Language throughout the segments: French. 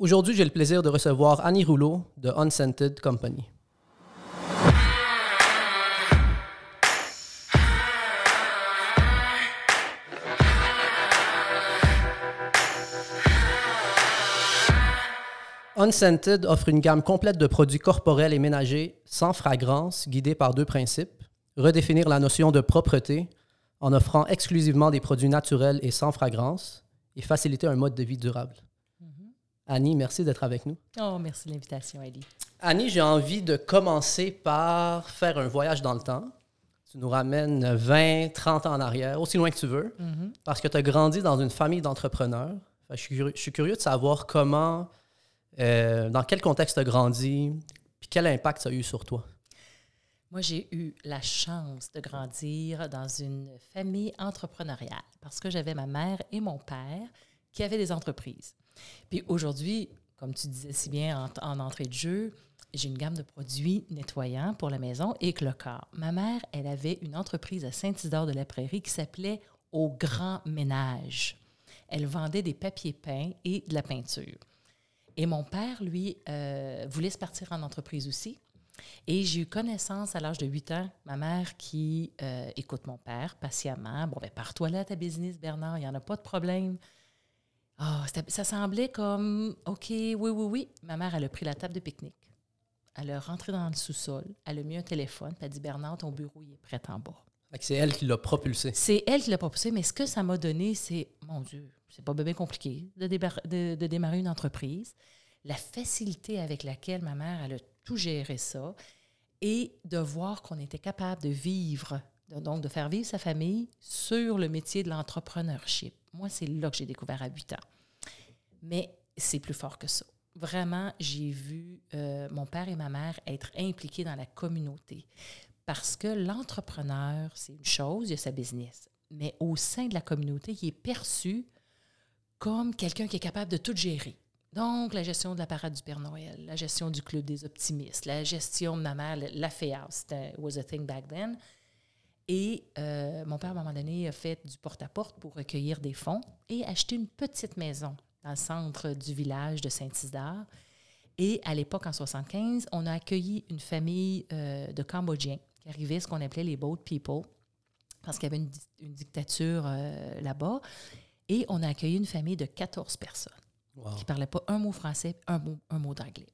Aujourd'hui, j'ai le plaisir de recevoir Annie Rouleau de Unscented Company. Unscented offre une gamme complète de produits corporels et ménagers sans fragrance, guidés par deux principes. Redéfinir la notion de propreté en offrant exclusivement des produits naturels et sans fragrance et faciliter un mode de vie durable. Annie, merci d'être avec nous. Oh, merci de l'invitation, Ellie. Annie, j'ai envie de commencer par faire un voyage dans le temps. Tu nous ramènes 20, 30 ans en arrière, aussi loin que tu veux, parce que tu as grandi dans une famille d'entrepreneurs. Je suis, curieux, je suis curieux de savoir comment, euh, dans quel contexte tu as grandi, puis quel impact ça a eu sur toi. Moi, j'ai eu la chance de grandir dans une famille entrepreneuriale parce que j'avais ma mère et mon père qui avaient des entreprises. Puis aujourd'hui, comme tu disais si bien en, en entrée de jeu, j'ai une gamme de produits nettoyants pour la maison et le corps. Ma mère, elle avait une entreprise à Saint-Isidore de la Prairie qui s'appelait Au Grand Ménage. Elle vendait des papiers peints et de la peinture. Et mon père, lui, euh, voulait se partir en entreprise aussi. Et j'ai eu connaissance à l'âge de 8 ans, ma mère qui euh, écoute mon père patiemment. Bon, ben, pars-toi là à ta business, Bernard, il n'y en a pas de problème. Ah, ça semblait comme, OK, oui, oui, oui. Ma mère, elle a pris la table de pique-nique. Elle a rentré dans le sous-sol, elle a mis un téléphone, puis elle a dit Bernard, ton bureau, il est prêt en bas. C'est elle qui l'a propulsé. C'est elle qui l'a proposé, mais ce que ça m'a donné, c'est, mon Dieu, c'est pas bien compliqué de, de- de démarrer une entreprise. La facilité avec laquelle ma mère, elle a tout géré ça et de voir qu'on était capable de vivre, donc de faire vivre sa famille sur le métier de l'entrepreneurship. Moi, c'est là que j'ai découvert à 8 ans. Mais c'est plus fort que ça. Vraiment, j'ai vu euh, mon père et ma mère être impliqués dans la communauté. Parce que l'entrepreneur, c'est une chose, il a sa business. Mais au sein de la communauté, il est perçu comme quelqu'un qui est capable de tout gérer. Donc, la gestion de la parade du Père Noël, la gestion du Club des optimistes, la gestion de ma mère, la FEA, c'était was a thing back then. Et euh, mon père, à un moment donné, a fait du porte-à-porte pour recueillir des fonds et acheter une petite maison dans le centre du village de Saint-Isidore. Et à l'époque, en 75, on a accueilli une famille euh, de Cambodgiens qui arrivaient, ce qu'on appelait les boat people, parce qu'il y avait une, di- une dictature euh, là-bas. Et on a accueilli une famille de 14 personnes Wow. qui ne parlaient pas un mot français, un mot, un mot d'anglais.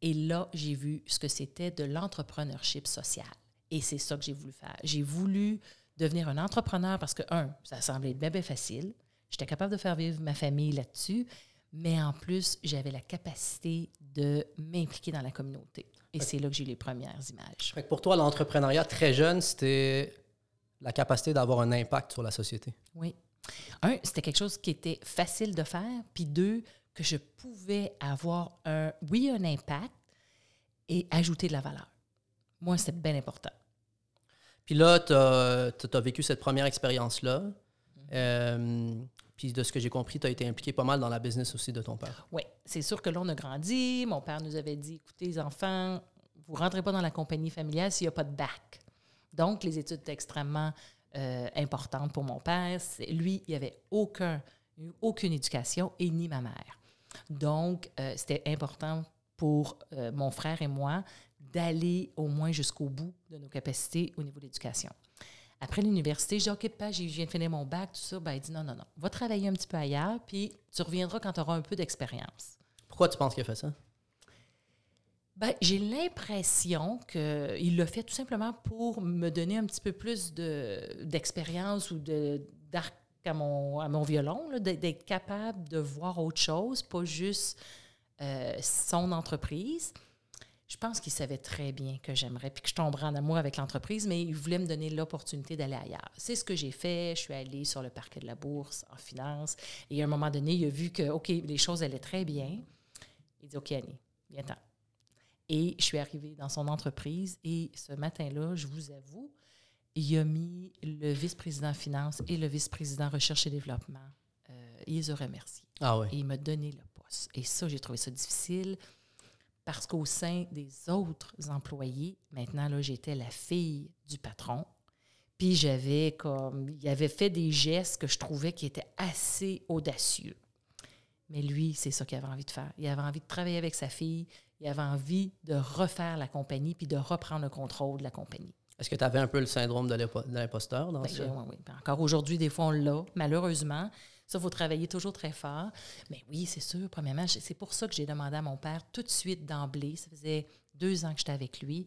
Et là, j'ai vu ce que c'était de l'entrepreneurship social. Et c'est ça que j'ai voulu faire. J'ai voulu devenir un entrepreneur parce que, un, ça semblait bien, bien facile. J'étais capable de faire vivre ma famille là-dessus, mais en plus, j'avais la capacité de m'impliquer dans la communauté. Et c'est là que j'ai eu les premières images. Fait que pour toi, l'entrepreneuriat très jeune, c'était la capacité d'avoir un impact sur la société. Oui. Un, c'était quelque chose qui était facile de faire, puis deux, que je pouvais avoir un, oui, un impact et ajouter de la valeur. Moi, c'était bien important. Puis là, tu as, vécu cette première expérience-là. Euh, puis de ce que j'ai compris, tu as été impliqué pas mal dans la business aussi de ton père. Oui, c'est sûr que là, on a grandi. Mon père nous avait dit, écoutez, les enfants, vous ne rentrez pas dans la compagnie familiale s'il n'y a pas de bac. Donc, les études étaient extrêmement euh, importantes pour mon père. Lui, il n'y avait aucun, aucune éducation et ni ma mère. Donc, euh, c'était important pour mon frère et moi d'aller au moins jusqu'au bout de nos capacités au niveau de l'éducation. Après l'université, je dis OK, j'ai- je viens de finir mon bac, tout ça. Ben, il dit non, non, non. Va travailler un petit peu ailleurs, puis tu reviendras quand tu auras un peu d'expérience. Pourquoi tu penses qu'il a fait ça? Ben, j'ai l'impression qu'il l'a fait tout simplement pour me donner un petit peu plus de- d'expérience ou de- d'arc à mon, à mon violon, d'être capable de voir autre chose, pas juste euh, son entreprise. Je pense qu'il savait très bien que j'aimerais puis que je tomberais en amour avec l'entreprise, mais il voulait me donner l'opportunité d'aller ailleurs. C'est ce que j'ai fait. Je suis allée sur le parquet de la bourse en finance. Et à un moment donné, il a vu que, OK, les choses allaient très bien. Il dit, OK, Annie, viens-t'en. Et je suis arrivée dans son entreprise et ce matin-là, je vous avoue, il a mis le vice-président finance et le vice-président recherche et développement. Euh, il les a remerciés. Ah oui. Et il m'a donné le poste. Et ça, j'ai trouvé ça difficile parce qu'au sein des autres employés, maintenant, là, j'étais la fille du patron. Puis j'avais comme. Il avait fait des gestes que je trouvais qui étaient assez audacieux. Mais lui, c'est ça qu'il avait envie de faire. Il avait envie de travailler avec sa fille. Il avait envie de refaire la compagnie puis de reprendre le contrôle de la compagnie. Est-ce que tu avais un peu le syndrome de l'imposteur dans Ben, ça? oui, oui. Encore aujourd'hui, des fois, on l'a, malheureusement. Ça, il travailler toujours très fort. Mais oui, c'est sûr, premièrement, c'est pour ça que j'ai demandé à mon père tout de suite d'emblée, ça faisait deux ans que j'étais avec lui,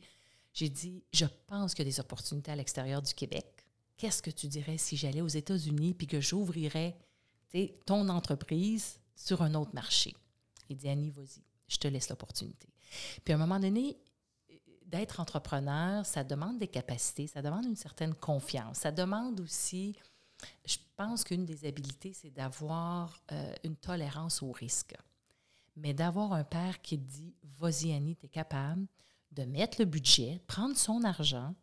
j'ai dit, je pense qu'il y a des opportunités à l'extérieur du Québec. Qu'est-ce que tu dirais si j'allais aux États-Unis puis que j'ouvrirais ton entreprise sur un autre marché? Il dit, Annie, vas-y, je te laisse l'opportunité. Puis à un moment donné, d'être entrepreneur, ça demande des capacités, ça demande une certaine confiance, ça demande aussi, je pense qu'une des habiletés, c'est d'avoir euh, une tolérance au risque. Mais d'avoir un père qui dit, vas-y Annie, tu es capable de mettre le budget, prendre son argent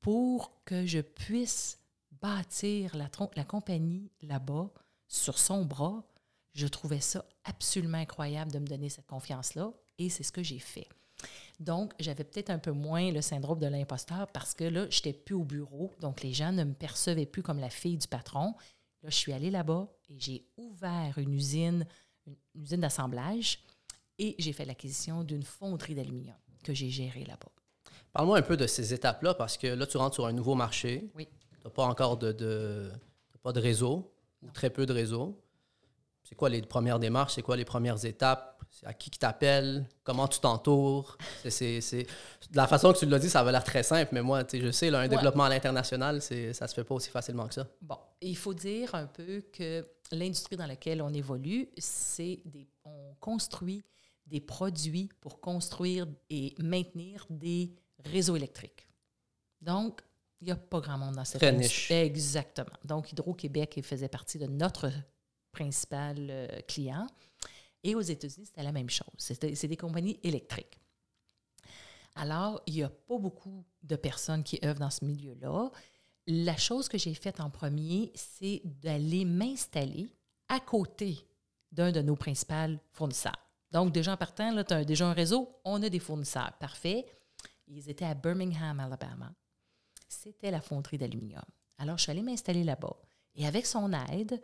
pour que je puisse bâtir la compagnie là-bas sur son bras, je trouvais ça absolument incroyable de me donner cette confiance-là et c'est ce que j'ai fait. Donc, j'avais peut-être un peu moins le syndrome de l'imposteur parce que là, je n'étais plus au bureau. Donc, les gens ne me percevaient plus comme la fille du patron. Là, je suis allée là-bas et j'ai ouvert une usine, une, une usine d'assemblage et j'ai fait l'acquisition d'une fonderie d'aluminium que j'ai gérée là-bas. Parle-moi un peu de ces étapes-là, parce que là, tu rentres sur un nouveau marché. Oui. Tu n'as pas encore de, pas de réseau, ou très peu de réseau. C'est quoi les premières démarches? C'est quoi les premières étapes? À qui qui t'appelle? Comment tu t'entoures? C'est, c'est, c'est- De la façon que tu l'as dit, ça avait l'air très simple, mais moi, tu sais, je sais, là, un Ouais. développement à l'international, c'est, ça se fait pas aussi facilement que ça. Bon, il faut dire un peu que l'industrie dans laquelle on évolue, c'est des, on construit des produits pour construire et maintenir des réseaux électriques. Donc, il n'y a pas grand monde dans cette Très industrie. niche. Exactement. Donc, Hydro-Québec faisait partie de notre principal euh, client. Et aux États-Unis, c'était la même chose. C'est des compagnies électriques. Alors, il n'y a pas beaucoup de personnes qui œuvrent dans ce milieu-là. La chose que j'ai faite en premier, c'est d'aller m'installer à côté d'un de nos principaux fournisseurs. Donc, déjà en partant, tu as déjà un réseau, on a des fournisseurs. Parfait. Ils étaient à Birmingham, Alabama. C'était la fonderie d'aluminium. Alors, je suis allée m'installer là-bas. Et avec son aide,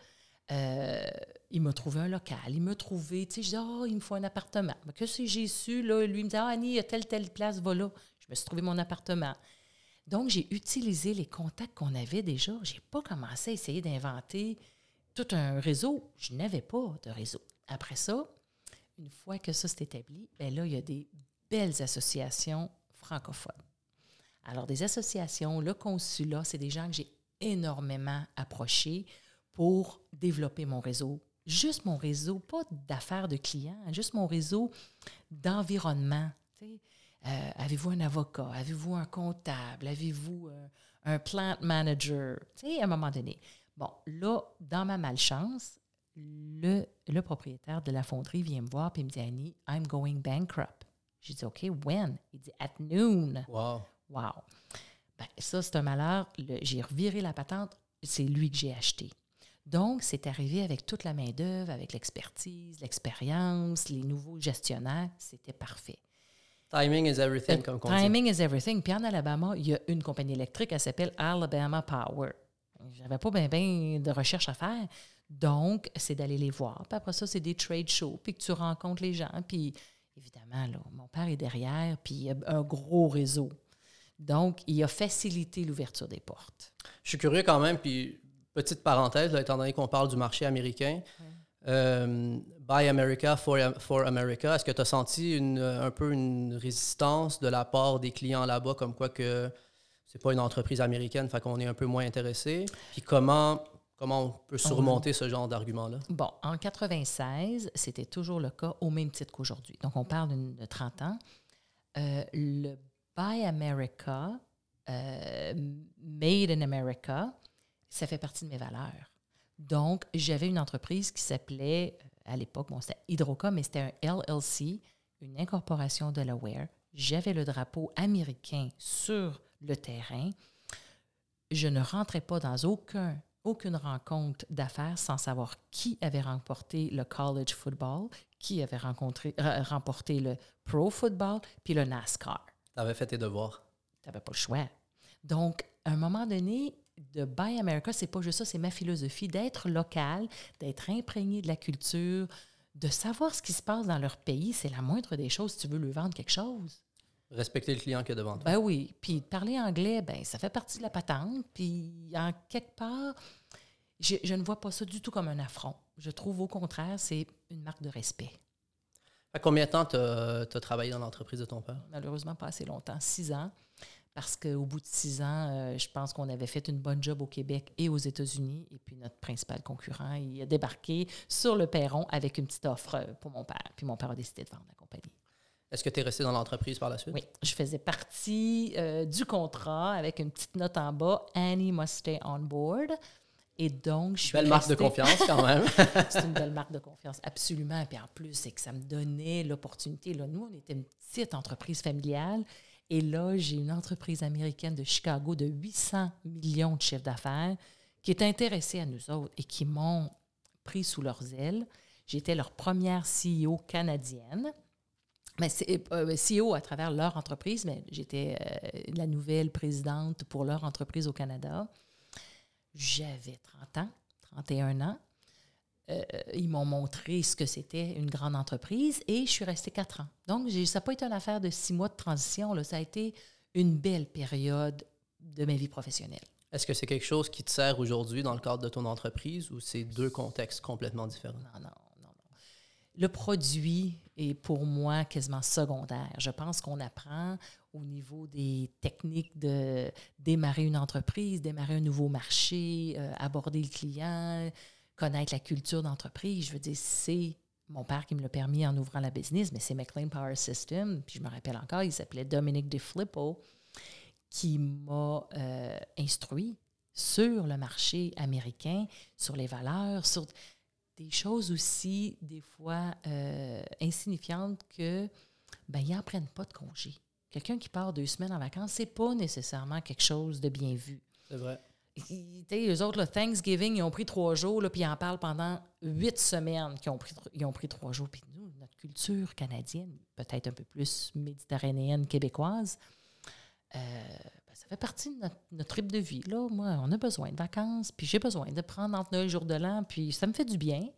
euh, il m'a trouvé un local. Il m'a trouvé, tu sais, je dis, oh, il me faut un appartement. Mais que si j'ai su, là, lui me dit, ah, Annie, il y a telle, telle place, va là. Je me suis trouvé mon appartement. Donc, j'ai utilisé les contacts qu'on avait déjà. Je n'ai pas commencé à essayer d'inventer tout un réseau. Je n'avais pas de réseau. Après ça, une fois que ça s'est établi, bien là, il y a des belles associations francophones. Alors, des associations, le consulat, c'est des gens que j'ai énormément approchés pour développer mon réseau. Juste mon réseau, pas d'affaires de clients, juste mon réseau d'environnement. Euh, avez-vous un avocat? Avez-vous un comptable? Avez-vous euh, un plant manager? À un moment donné. Bon, là, dans ma malchance, le, le propriétaire de la fonderie vient me voir et me dit Annie, I'm going bankrupt. J'ai dit OK, when? Il dit At noon. Wow. Wow. Ben, ça, c'est un malheur. J'ai reviré la patente. C'est lui que j'ai acheté. Donc, c'est arrivé avec toute la main-d'œuvre, avec l'expertise, l'expérience, les nouveaux gestionnaires. C'était parfait. Timing is everything, comme on dit. Timing is everything. Puis en Alabama, il y a une compagnie électrique, elle s'appelle Alabama Power. J'avais pas bien de recherche à faire. Donc, c'est d'aller les voir. Puis après ça, c'est des trade shows, puis que tu rencontres les gens. Puis évidemment, là, mon père est derrière, puis il y a un gros réseau. Donc, il a facilité l'ouverture des portes. Je suis curieux quand même, puis petite parenthèse, là, étant donné qu'on parle du marché américain. euh, Buy America for, for America, est-ce que tu as senti une- un peu une résistance de la part des clients là-bas, comme quoi que c'est pas une entreprise américaine, fait qu'on est un peu moins intéressé? Puis comment, comment on peut surmonter ce genre d'argument-là? Bon, en 96, c'était toujours le cas au même titre qu'aujourd'hui. Donc, on parle de 30 ans. Euh, le Buy America, euh, Made in America, ça fait partie de mes valeurs. Donc, j'avais une entreprise qui s'appelait, à l'époque, bon, c'était Hydroca, mais c'était un LLC, une incorporation Delaware. J'avais le drapeau américain sur le terrain. Je ne rentrais pas dans aucun, aucune rencontre d'affaires sans savoir qui avait remporté le college football, qui avait rencontré, remporté le pro football, puis le NASCAR. Tu avais fait tes devoirs. Tu n'avais pas le choix. Donc, à un moment donné, de Buy America, c'est pas juste ça, c'est ma philosophie d'être local, d'être imprégné de la culture, de savoir ce qui se passe dans leur pays, c'est la moindre des choses si tu veux lui vendre quelque chose? Respecter le client qui est devant toi. Ben oui. Puis parler anglais, ben ça fait partie de la patente. Puis en quelque part, je, je ne vois pas ça du tout comme un affront. Je trouve au contraire, c'est une marque de respect. À combien de temps tu as, travaillé dans l'entreprise de ton père? Malheureusement, pas assez longtemps, six ans. Parce qu'au bout de six ans, euh, je pense qu'on avait fait une bonne job au Québec et aux États-Unis. Et puis notre principal concurrent, il a débarqué sur le perron avec une petite offre euh, pour mon père. Puis mon père a décidé de vendre la compagnie. Est-ce que tu es resté dans l'entreprise par la suite? Oui, je faisais partie euh, du contrat avec une petite note en bas, Annie must stay on board. Et donc, je suis. Belle marque de confiance, quand même. c'est une belle marque de confiance, absolument. Puis en plus, c'est que ça me donnait l'opportunité. Là, nous, on était une petite entreprise familiale. Et là, j'ai une entreprise américaine de Chicago de 800 millions de chiffres d'affaires qui est intéressée à nous autres et qui m'ont pris sous leurs ailes. J'étais leur première CEO canadienne. Mais c'est euh, CEO à travers leur entreprise, mais j'étais euh, la nouvelle présidente pour leur entreprise au Canada. J'avais 30 ans, 31 ans. Euh, ils m'ont montré ce que c'était une grande entreprise et je suis restée quatre ans. Donc, ça n'a pas été une affaire de six mois de transition, là, ça a été une belle période de ma vie professionnelle. Est-ce que c'est quelque chose qui te sert aujourd'hui dans le cadre de ton entreprise ou c'est deux contextes complètement différents? Non, non, non, non. Le produit est pour moi quasiment secondaire. Je pense qu'on apprend au niveau des techniques de démarrer une entreprise, démarrer un nouveau marché, euh, aborder le client, connaître la culture d'entreprise. Je veux dire, c'est mon père qui me l'a permis en ouvrant la business, mais c'est McLean Power System. Puis je me rappelle encore, il s'appelait Dominic DeFlippo, qui m'a euh, instruit sur le marché américain, sur les valeurs, sur des choses aussi, des fois, euh, insignifiantes que, ben, ils n'en prennent pas de congé. Quelqu'un qui part deux semaines en vacances, c'est pas nécessairement quelque chose de bien vu. C'est vrai. Les autres, le Thanksgiving, ils ont pris trois jours, puis ils en parlent pendant huit semaines qu'ils ont pris, ils ont pris trois jours. Puis nous, notre culture canadienne, peut-être un peu plus méditerranéenne, québécoise, euh, ben, ça fait partie de notre, notre de vie. Là. Moi, on a besoin de vacances, puis j'ai besoin de prendre entre Noël et jour de l'an, puis ça me fait du bien.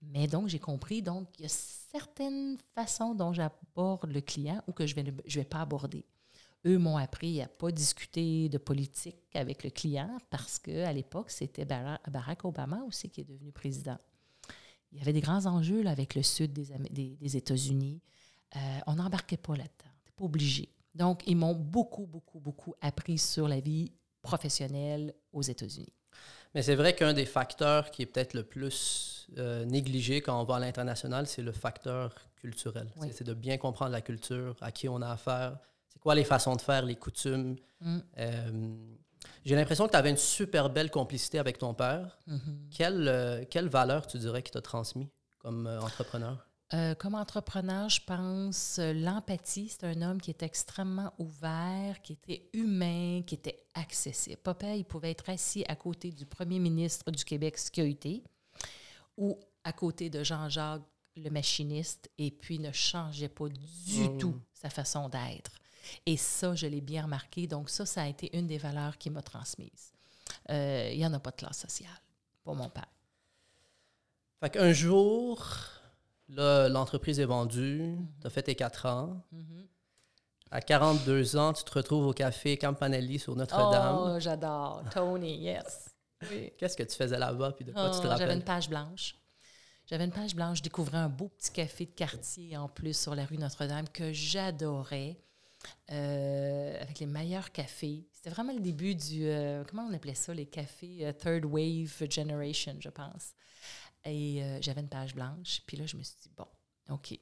Mais donc, j'ai compris, donc, il y a certaines façons dont j'aborde le client ou que je ne vais, je vais pas aborder. Eux m'ont appris à ne pas discuter de politique avec le client parce qu'à l'époque, c'était Barack Obama aussi qui est devenu président. Il y avait des grands enjeux là, avec le sud des, des, États-Unis. Euh, on n'embarquait pas là-dedans. Tu pas obligé. Donc, ils m'ont beaucoup, beaucoup, beaucoup appris sur la vie professionnelle aux États-Unis. Mais c'est vrai qu'un des facteurs qui est peut-être le plus euh, négligé quand on va à l'international, c'est le facteur culturel. C'est de bien comprendre la culture, à qui on a affaire, c'est quoi les façons de faire, les coutumes? Mm. Euh, j'ai l'impression que tu avais une super belle complicité avec ton père. Mm-hmm. quelle, euh, quelle valeur tu dirais qu'il t'a transmis comme entrepreneur? Euh, comme entrepreneur, je pense l'empathie. C'est un homme qui est extrêmement ouvert, qui était humain, qui était accessible. Papa, il pouvait être assis à côté du premier ministre du Québec, ce qui a été, ou à côté de Jean-Jacques, le machiniste, et puis ne changeait pas du oh. tout sa façon d'être. Et ça, je l'ai bien remarqué. Donc ça, ça a été une des valeurs qui m'a transmise. Euh, il n'y en a pas de classe sociale pour mon père. Fait qu'un jour, Là, l'entreprise est vendue, mhm. tu as fait tes quatre ans. Mhm. À 42 ans, tu te retrouves au café Campanelli sur Notre-Dame. Oh, j'adore. Tony, yes. Qu'est-ce que tu faisais là-bas puis de quoi tu te oh, rappelles? J'avais une page blanche. J'avais une page blanche. Je découvrais un beau petit café de quartier en plus sur la rue Notre-Dame que j'adorais. Euh, avec les meilleurs cafés. C'était vraiment le début du, euh, comment on appelait ça, les cafés euh, Third Wave Generation, je pense. Et j'avais une page blanche. Puis là, je me suis dit, bon, OK,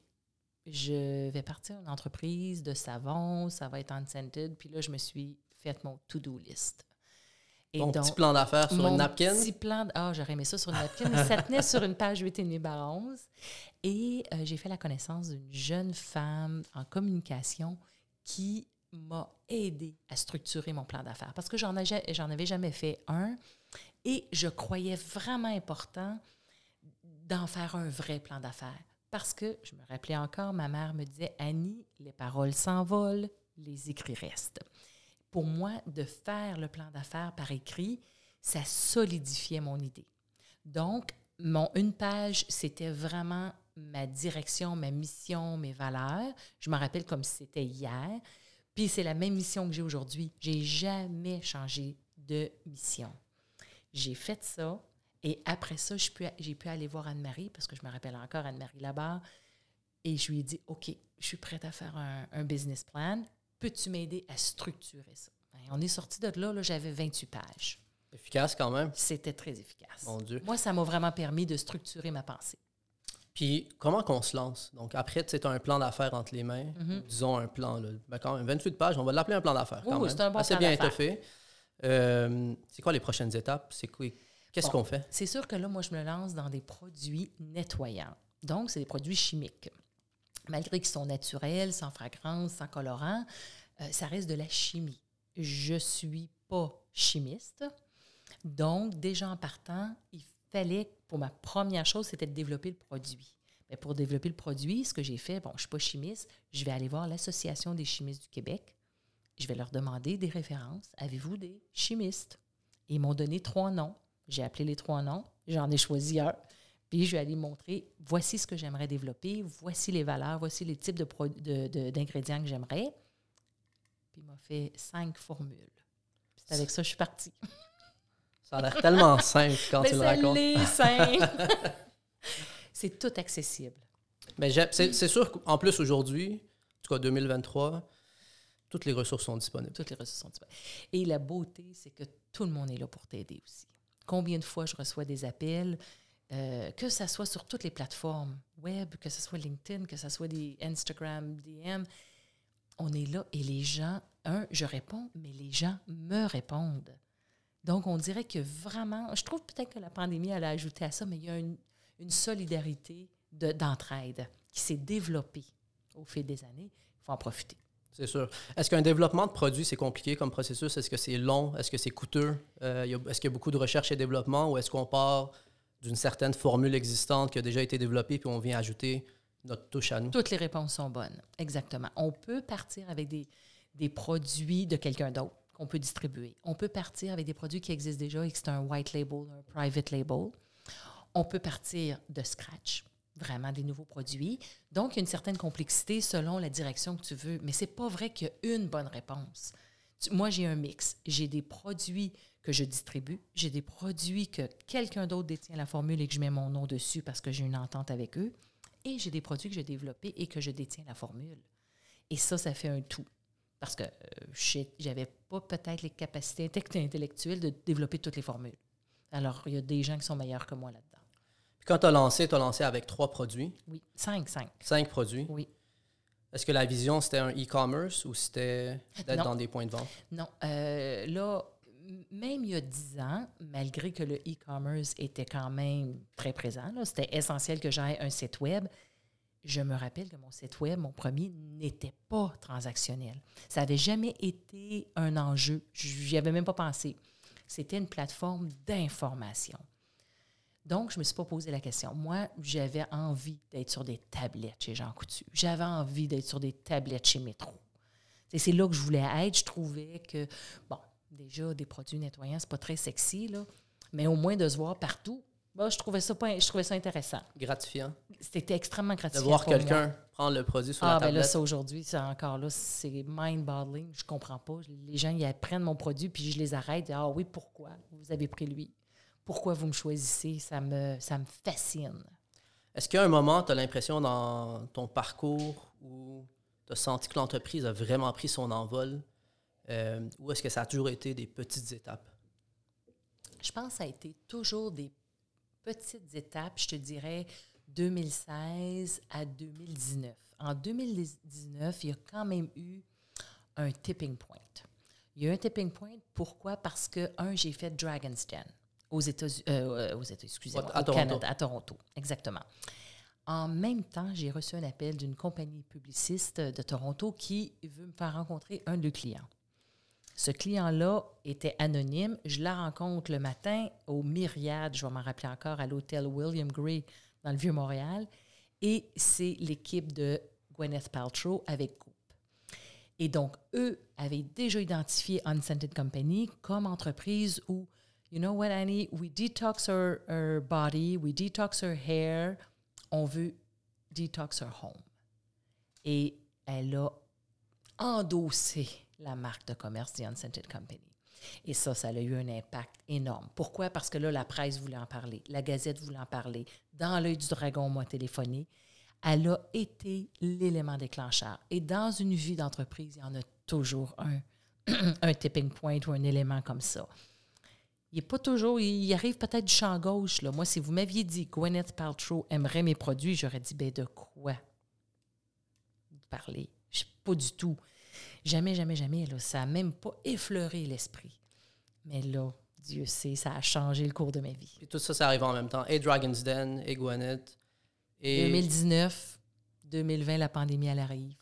je vais partir une entreprise de savon, ça va être unscented. Puis là, je me suis fait mon to-do list. Et Ton petit plan d'affaires sur une napkin? petit plan... Ah, j'aurais aimé ça sur une napkin, mais ça tenait sur une page 8 et par 11. Et j'ai fait la connaissance d'une jeune femme en communication qui m'a aidé à structurer mon plan d'affaires parce que j'en avais jamais fait un et je croyais vraiment important d'en faire un vrai plan d'affaires. Parce que, je me rappelais encore, ma mère me disait, Annie, les paroles s'envolent, les écrits restent. Pour moi, de faire le plan d'affaires par écrit, ça solidifiait mon idée. Donc, mon une page, c'était vraiment ma direction, ma mission, mes valeurs. Je me rappelle comme si c'était hier. Puis c'est la même mission que j'ai aujourd'hui. J'ai jamais changé de mission. J'ai fait ça. Et après ça, j'ai pu aller voir Anne-Marie, parce que je me rappelle encore Anne-Marie là-bas. Et je lui ai dit, OK, je suis prête à faire un, business plan. Peux-tu m'aider à structurer ça? Ben, on est sorti de là, là j'avais 28 pages. Efficace quand même. C'était très efficace. Mon Dieu. Moi, ça m'a vraiment permis de structurer ma pensée. Puis, comment qu'on se lance? Donc, après, tu as un plan d'affaires entre les mains. Mhm. Disons un plan, là. Ben, quand même, 28 pages, on va l'appeler un plan d'affaires. Oui, c'est un bon Assez bien étoffé. Euh, c'est quoi les prochaines étapes? C'est quoi? Qu'est-ce qu'on fait? C'est sûr que là, moi, je me lance dans des produits nettoyants. Donc, c'est des produits chimiques. Malgré qu'ils sont naturels, sans fragrance, sans colorant, euh, ça reste de la chimie. Je ne suis pas chimiste. Donc, déjà en partant, il fallait, pour ma première chose, c'était de développer le produit. Mais pour développer le produit, ce que j'ai fait, bon, je ne suis pas chimiste, je vais aller voir l'Association des chimistes du Québec. Je vais leur demander des références. Avez-vous des chimistes? Ils m'ont donné trois noms. J'ai appelé les trois noms. J'en ai choisi un. Puis je vais aller montrer, voici ce que j'aimerais développer, voici les valeurs, voici les types d'ingrédients de, que j'aimerais. Puis il m'a fait cinq formules. C'est avec ça que je suis partie. Ça a l'air tellement simple quand tu le racontes. simple. c'est tout accessible. Mais c'est sûr qu'en plus aujourd'hui, en tout cas 2023, toutes les ressources sont disponibles. Toutes les ressources sont disponibles. Et la beauté, c'est que tout le monde est là pour t'aider aussi. Combien de fois je reçois des appels, euh, que ce soit sur toutes les plateformes web, que ce soit LinkedIn, que ce soit des Instagram, DM, on est là et les gens, un, je réponds, mais les gens me répondent. Donc, on dirait que vraiment, je trouve peut-être que la pandémie, elle a ajouté à ça, mais il y a une, solidarité d'entraide qui s'est développée au fil des années. Il faut en profiter. C'est sûr. Est-ce qu'un développement de produit, c'est compliqué comme processus? Est-ce que c'est long? Est-ce que c'est coûteux? Euh, est-ce qu'il y a beaucoup de recherche et développement? Ou est-ce qu'on part d'une certaine formule existante qui a déjà été développée puis on vient ajouter notre touche à nous? Toutes les réponses sont bonnes, exactement. On peut partir avec des, des produits de quelqu'un d'autre qu'on peut distribuer. On peut partir avec des produits qui existent déjà et que c'est un white label, un private label. On peut partir de scratch, vraiment des nouveaux produits. Donc, il y a une certaine complexité selon la direction que tu veux, mais c'est pas vrai qu'il y a une bonne réponse. moi, j'ai un mix. J'ai des produits que je distribue, j'ai des produits que quelqu'un d'autre détient la formule et que je mets mon nom dessus parce que j'ai une entente avec eux, et j'ai des produits que j'ai développés et que je détiens la formule. Et ça, ça fait un tout parce que euh, j'avais pas peut-être les capacités intellectuelles de développer toutes les formules. Alors, il y a des gens qui sont meilleurs que moi là-dedans. Quand tu as lancé, tu as lancé avec trois produits? Oui, cinq, cinq. Cinq produits? Oui. Est-ce que la vision, c'était un e-commerce ou c'était d'être dans des points de vente? Non. Euh, là, même il y a dix ans, malgré que le e-commerce était quand même très présent, c'était essentiel que j'aie un site web, je me rappelle que mon site web, mon premier, n'était pas transactionnel. Ça n'avait jamais été un enjeu. Je n'y avais même pas pensé. C'était une plateforme d'information. Donc, je ne me suis pas posé la question. Moi, j'avais envie d'être sur des tablettes chez Jean Coutu. J'avais envie d'être sur des tablettes chez Métro. C'est là que je voulais être. Je trouvais que, bon, déjà, des produits nettoyants, c'est pas très sexy, là, mais au moins de se voir partout, bah, je, trouvais ça pas, je trouvais ça intéressant. Gratifiant. C'était extrêmement gratifiant. De voir quelqu'un prendre le produit sur ah, la tablette. Ah, ben là, ça aujourd'hui, c'est encore là, c'est mind-boggling. Je comprends pas. Les gens, ils apprennent mon produit, puis je les arrête. Ah oui, pourquoi vous avez pris lui? Pourquoi vous me choisissez? Ça me, ça me fascine. Est-ce qu'il y a un moment, tu as l'impression dans ton parcours où tu as senti que l'entreprise a vraiment pris son envol? Euh, ou est-ce que ça a toujours été des petites étapes? Je pense que ça a été toujours des petites étapes, je te dirais 2016 à 2019. En 2019, il y a quand même eu un tipping point. Il y a eu un tipping point, pourquoi? Parce que, un, j'ai fait Dragon's Den aux États-Unis, euh, aux États, excusez-moi, au Canada, à Toronto, exactement. En même temps, j'ai reçu un appel d'une compagnie publiciste de Toronto qui veut me faire rencontrer un de leurs clients. Ce client-là était anonyme. Je la rencontre le matin au Myriade, je vais m'en rappeler encore, à l'hôtel William Gray dans le Vieux-Montréal. Et c'est l'équipe de Gwyneth Paltrow avec Goop. Et donc, eux avaient déjà identifié Unscented Company comme entreprise où, you know what, Annie, we detox our body, we detox our hair. On veut Detox Her Home. Et elle a endossé la marque de commerce The Unscented Company. Et ça, ça a eu un impact énorme. Pourquoi? Parce que là, la presse voulait en parler, la Gazette voulait en parler. Dans l'œil du dragon, on m'a téléphoné. Elle a été l'élément déclencheur. Et dans une vie d'entreprise, il y en a toujours un, un tipping point ou un élément comme ça. Il est pas toujours, il arrive peut-être du champ gauche. Là. Moi, si vous m'aviez dit Gwyneth Paltrow aimerait mes produits, j'aurais dit, ben de quoi parler? Pas du tout. Jamais, jamais, jamais. Là, ça n'a même pas effleuré l'esprit. Mais là, Dieu sait, ça a changé le cours de ma vie. Et tout ça, ça arrive en même temps. Et Dragon's Den, et Gwyneth. Et... 2019, 2020, la pandémie, elle arrive.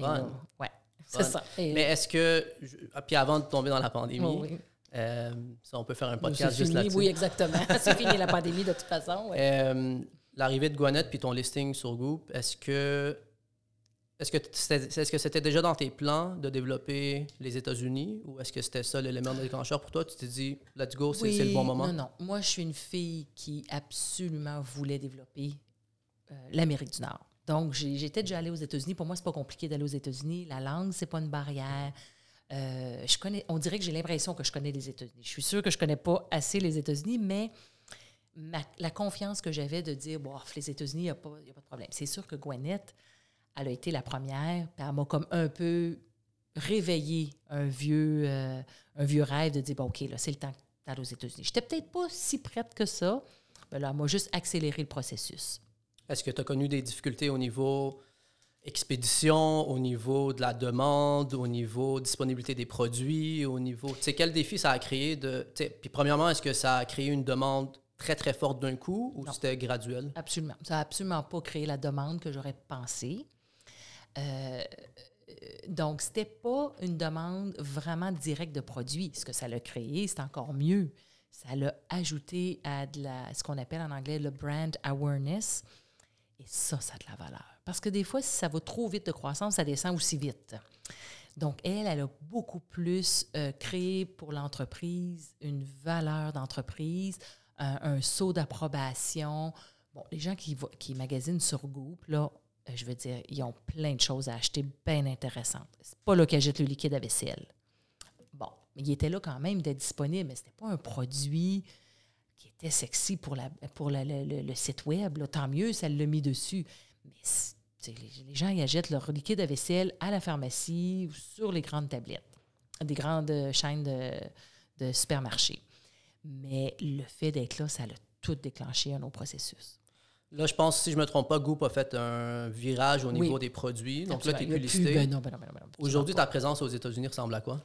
Fun. là, ouais, c'est ça. Et Mais est-ce que, je- ah, puis avant de tomber dans la pandémie, Oh, oui. euh, ça, on peut faire un podcast juste là-dessus. oui, exactement. c'est fini la pandémie de toute façon. ouais. Euh, L'arrivée de Gwyneth puis ton listing sur Goop, est-ce que est-ce que c'était déjà dans tes plans de développer les États-Unis ou est-ce que c'était ça l'élément déclencheur pour toi? Tu t'es dit let's go, c'est le bon moment? Non, non. Moi, je suis une fille qui absolument voulait développer euh, l'Amérique du Nord. Donc, j'étais déjà allée aux États-Unis. Pour moi, c'est pas compliqué d'aller aux États-Unis. La langue, c'est pas une barrière. Euh, je connais, on dirait que j'ai l'impression que je connais les États-Unis. Je suis sûre que je connais pas assez les États-Unis, mais ma- la confiance que j'avais de dire, bon, les États-Unis, il n'y a, a pas de problème. C'est sûr que Gwyneth, elle a été la première, puis elle m'a comme un peu réveillé un vieux, euh, un vieux rêve de dire, bon, OK, là, c'est le temps d'aller aux États-Unis. J'étais peut-être pas si prête que ça, mais là, elle m'a juste accéléré le processus. Est-ce que tu as connu des difficultés au niveau expédition, au niveau de la demande, au niveau disponibilité des produits, au niveau... Tu sais, quel défi ça a créé de... Puis premièrement, est-ce que ça a créé une demande très, très forte d'un coup ou c'était graduel? Absolument. Ça n'a absolument pas créé la demande que j'aurais pensé. Euh, donc, c'était pas une demande vraiment directe de produits. Ce que ça l'a créé, c'est encore mieux. Ça l'a ajouté à ce qu'on appelle en anglais le brand awareness. Et ça, ça a de la valeur. Parce que des fois, si ça va trop vite de croissance, ça descend aussi vite. Donc, elle, elle a beaucoup plus euh, créé pour l'entreprise une valeur d'entreprise, un, un saut d'approbation. Bon, les gens qui, qui magasinent sur Goop, là, euh, je veux dire, ils ont plein de choses à acheter bien intéressantes. C'est pas là qu'ils achètent le liquide à vaisselle. Bon, mais il était là quand même d'être disponible, mais c'était pas un produit qui était sexy pour, la, pour le, le- site web. là. Tant mieux, ça l'a mis dessus. Mais les, gens, ils achètent leur liquide à vaisselle à la pharmacie ou sur les grandes tablettes, des grandes euh, chaînes de, de supermarchés. Mais le fait d'être là, ça l'a tout déclenché à nos processus. Là, je pense, si je me trompe pas, Goop a fait un virage au Oui. niveau des produits. Donc là, tu es plus a listé. ben non, ben non, ben non, Aujourd'hui, ta présence aux États-Unis ressemble à quoi?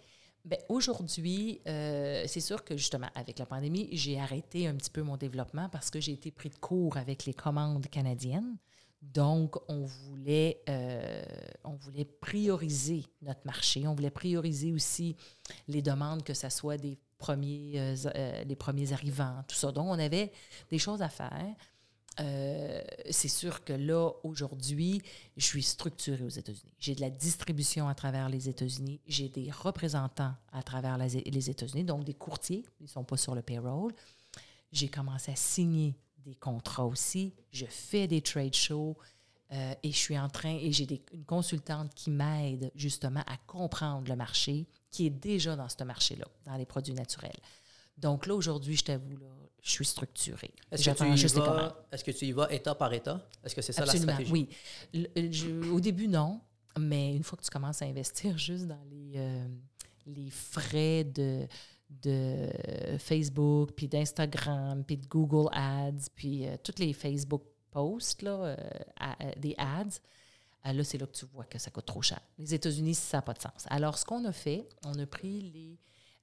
Aujourd'hui, euh, c'est sûr que justement, avec la pandémie, j'ai arrêté un petit peu mon développement parce que j'ai été pris de court avec les commandes canadiennes. Donc, on voulait, euh, on voulait prioriser notre marché. On voulait prioriser aussi les demandes, que ce soit des premiers, euh, les premiers arrivants, tout ça. Donc, on avait des choses à faire. Euh, c'est sûr que là, aujourd'hui, je suis structurée aux États-Unis. J'ai de la distribution à travers les États-Unis. J'ai des représentants à travers les États-Unis, donc des courtiers. Ils ne sont pas sur le payroll. J'ai commencé à signer des contrats aussi. Je fais des trade shows euh, et je suis en train, et j'ai une consultante qui m'aide justement à comprendre le marché, qui est déjà dans ce marché-là, dans les produits naturels. Donc là, aujourd'hui, je t'avoue, là, je suis structurée. Est-ce que, est-ce que tu y vas état par état? Est-ce que c'est ça Absolument, la stratégie? oui. Le- je- au début, non, mais une fois que tu commences à investir juste dans les, euh, les frais de, de Facebook, puis d'Instagram, puis de Google Ads, puis euh, tous les Facebook posts, là, euh, à- euh, des ads, euh, là, c'est là que tu vois que ça coûte trop cher. Les États-Unis, ça n'a pas de sens. Alors, ce qu'on a fait, on a pris les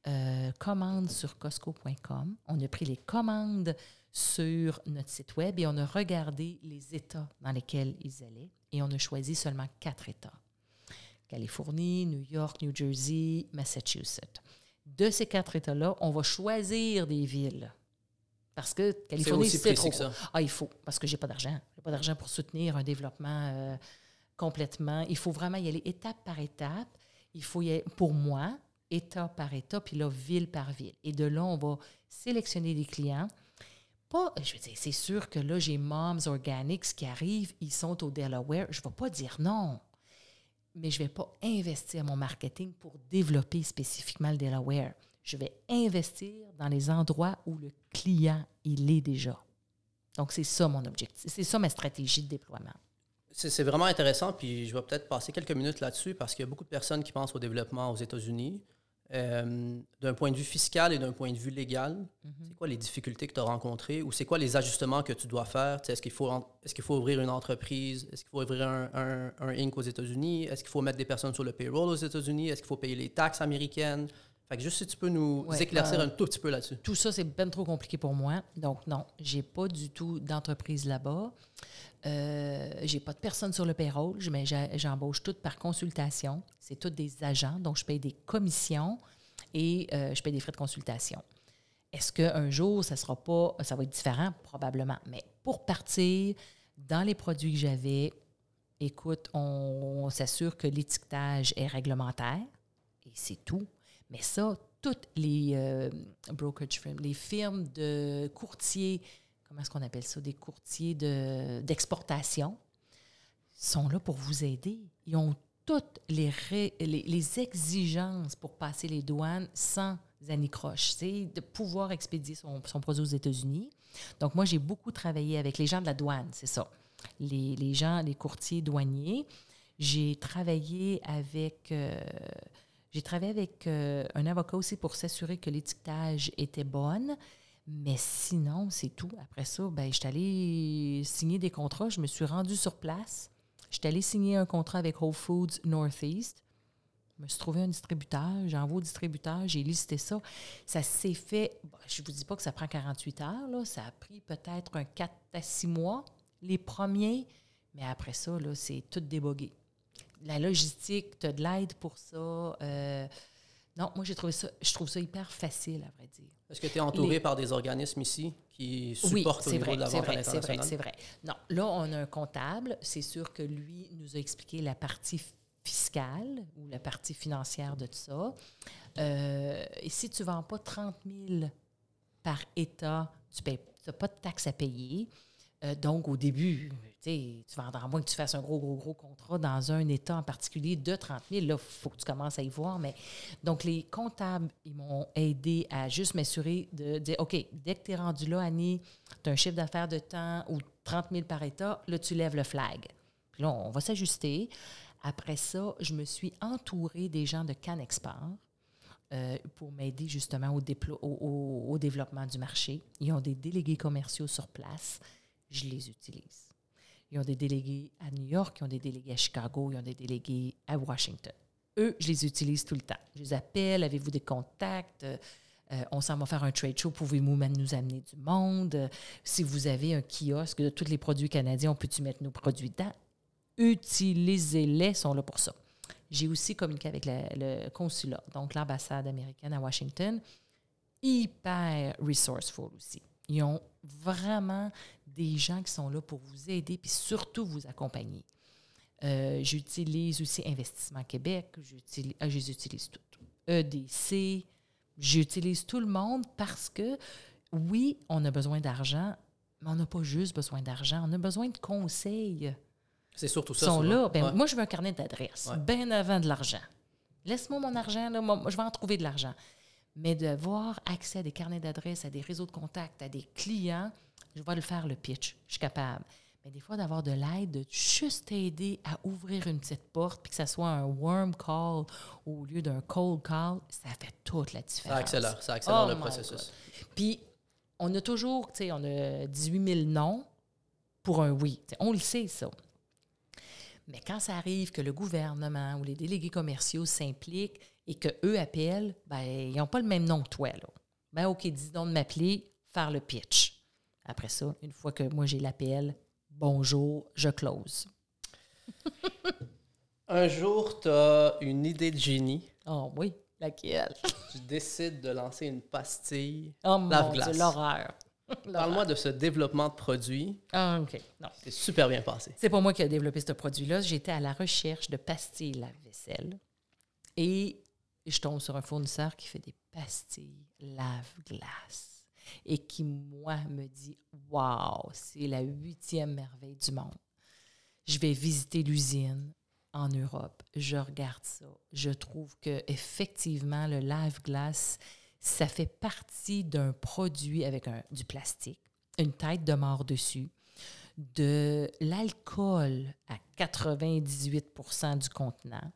euh, commandes sur Costco.com, on a pris les commandes sur notre site web et on a regardé les États dans lesquels ils allaient et on a choisi seulement quatre États. Californie, New York, New Jersey, Massachusetts. De ces quatre États-là, on va choisir des villes. Parce que Californie, c'est trop. que ça. Ah, il faut, parce que j'ai pas d'argent. J'ai pas d'argent pour soutenir un développement euh, complètement. Il faut vraiment y aller étape par étape. Il faut y aller, pour moi, État par État, puis là, ville par ville. Et de là, on va sélectionner des clients pas, je veux dire, c'est sûr que là, j'ai Moms Organics qui arrivent, ils sont au Delaware. Je ne vais pas dire non, mais je ne vais pas investir mon marketing pour développer spécifiquement le Delaware. Je vais investir dans les endroits où le client, il est déjà. Donc, c'est ça mon objectif. C'est ça ma stratégie de déploiement. C'est vraiment intéressant, puis je vais peut-être passer quelques minutes là-dessus parce qu'il y a beaucoup de personnes qui pensent au développement aux États-Unis. Euh, d'un point de vue fiscal et d'un point de vue légal, mhm. c'est quoi les difficultés que tu as rencontrées ou c'est quoi les ajustements que tu dois faire? Est-ce qu'il faut, est qu'il faut ouvrir une entreprise? Est-ce qu'il faut ouvrir un, un, Inc. aux États-Unis? Est-ce qu'il faut mettre des personnes sur le payroll aux États-Unis? Est-ce qu'il faut payer les taxes américaines? Fait que juste si tu peux nous éclaircir ben, un tout petit peu là-dessus. Tout ça, c'est bien trop compliqué pour moi. Donc, non, j'ai pas du tout d'entreprise là-bas. Euh, j'ai pas de personne sur le payroll, mais j'embauche toutes par consultation. C'est toutes des agents, donc je paye des commissions et euh, je paye des frais de consultation. Est-ce qu'un jour, ça sera pas, ça va être différent? Probablement. Mais pour partir, dans les produits que j'avais, écoute, on, s'assure que l'étiquetage est réglementaire et c'est tout. Mais ça, toutes les euh, brokerage firms, les firmes de courtiers comment est-ce qu'on appelle ça, des courtiers d'exportation, sont là pour vous aider. Ils ont toutes les, les, exigences pour passer les douanes sans anicroche, c'est de pouvoir expédier son, produit aux États-Unis. Donc, moi, j'ai beaucoup travaillé avec les gens de la douane, c'est ça. Les, gens, les courtiers douaniers. J'ai travaillé avec... Euh, j'ai travaillé avec euh, un avocat aussi pour s'assurer que l'étiquetage était bonne. Mais sinon, c'est tout. Après ça, ben, je suis allée signer des contrats. Je me suis rendue sur place. Je suis allée signer un contrat avec Whole Foods Northeast. Je me suis trouvé un distributeur. J'envoie au distributeur. J'ai listé ça. Ça s'est fait. je ne vous dis pas que ça prend 48 heures. Là. Ça a pris peut-être un 4 à 6 mois, les premiers. Mais après ça, c'est tout débogué. La logistique, tu as de l'aide pour ça. Euh, non, moi, j'ai trouvé ça, je trouve ça hyper facile, à vrai dire. Est-ce que tu es entouré par des organismes ici qui supportent au niveau de la vente vrai, C'est vrai, c'est vrai. Non, là, on a un comptable. C'est sûr que lui nous a expliqué la partie fiscale ou la partie financière de tout ça. Euh, et si tu ne vends pas 30 000 par État, tu n'as pas de taxes à payer. Euh, donc, au début, tu vendras à moins que tu fasses un gros, gros, gros contrat dans un État en particulier de 30 000. Là, il faut que tu commences à y voir. Mais donc, les comptables, ils m'ont aidé à juste m'assurer de dire OK, dès que tu es rendu là, Annie, tu as un chiffre d'affaires de temps ou 30 000 par État, là, tu lèves le flag. Puis là, on va s'ajuster. Après ça, je me suis entourée des gens de Canexport. Euh, pour m'aider justement au, au développement du marché. Ils ont des délégués commerciaux sur place je les utilise. Ils ont des délégués à New York, ils ont des délégués à Chicago, ils ont des délégués à Washington. Eux, je les utilise tout le temps. Je les appelle, avez-vous des contacts? Euh, on s'en va faire un trade show, pouvez-vous nous amener du monde? si vous avez un kiosque de tous les produits canadiens, on peut-tu mettre nos produits dedans? Utilisez-les, sont là pour ça. J'ai aussi communiqué avec le consulat, donc l'ambassade américaine à Washington. Hyper resourceful aussi. Ils ont vraiment des gens qui sont là pour vous aider puis surtout vous accompagner. Euh, j'utilise aussi Investissement Québec, j'utilise, ah, je les utilise toutes. EDC, j'utilise tout le monde parce que, oui, on a besoin d'argent, mais on n'a pas juste besoin d'argent, on a besoin de conseils. C'est surtout ça. Ils sont là. Ben, Moi, je veux un carnet d'adresse, bien avant de l'argent. Laisse-moi mon argent, là, je vais en trouver de l'argent. Mais d'avoir accès à des carnets d'adresse, à des réseaux de contacts, à des clients, je vais le faire le pitch, je suis capable. Mais des fois, d'avoir de l'aide, de juste aider à ouvrir une petite porte, puis que ça soit un warm call au lieu d'un cold call, ça fait toute la différence. Ça accélère, ça accélère le oh processus. Puis, on a toujours, tu sais, on a 18 000 noms pour un oui. on le sait, ça. Mais quand ça arrive que le gouvernement ou les délégués commerciaux s'impliquent et qu'eux appellent, ben, ils n'ont pas le même nom que toi. Là. Ben, OK, dis donc de m'appeler, faire le pitch. Après ça, une fois que moi j'ai l'appel, bonjour, je close. Un jour, tu as une idée de génie. Oh oui, laquelle? tu décides de lancer une pastille oh lave-glace. l'horreur. Parle-moi de ce développement de produit. Ah, OK. Non. C'est super bien passé. C'est pas moi qui ai développé ce produit-là. J'étais à la recherche de pastilles lave-vaisselle et je tombe sur un fournisseur qui fait des pastilles lave-glace. et qui, moi, me dit Waouh, c'est la huitième merveille du monde. Je vais visiter l'usine en Europe. Je regarde ça. Je trouve que effectivement le lave-glace, ça fait partie d'un produit avec du plastique, une tête de mort dessus, de l'alcool à 98% du contenant,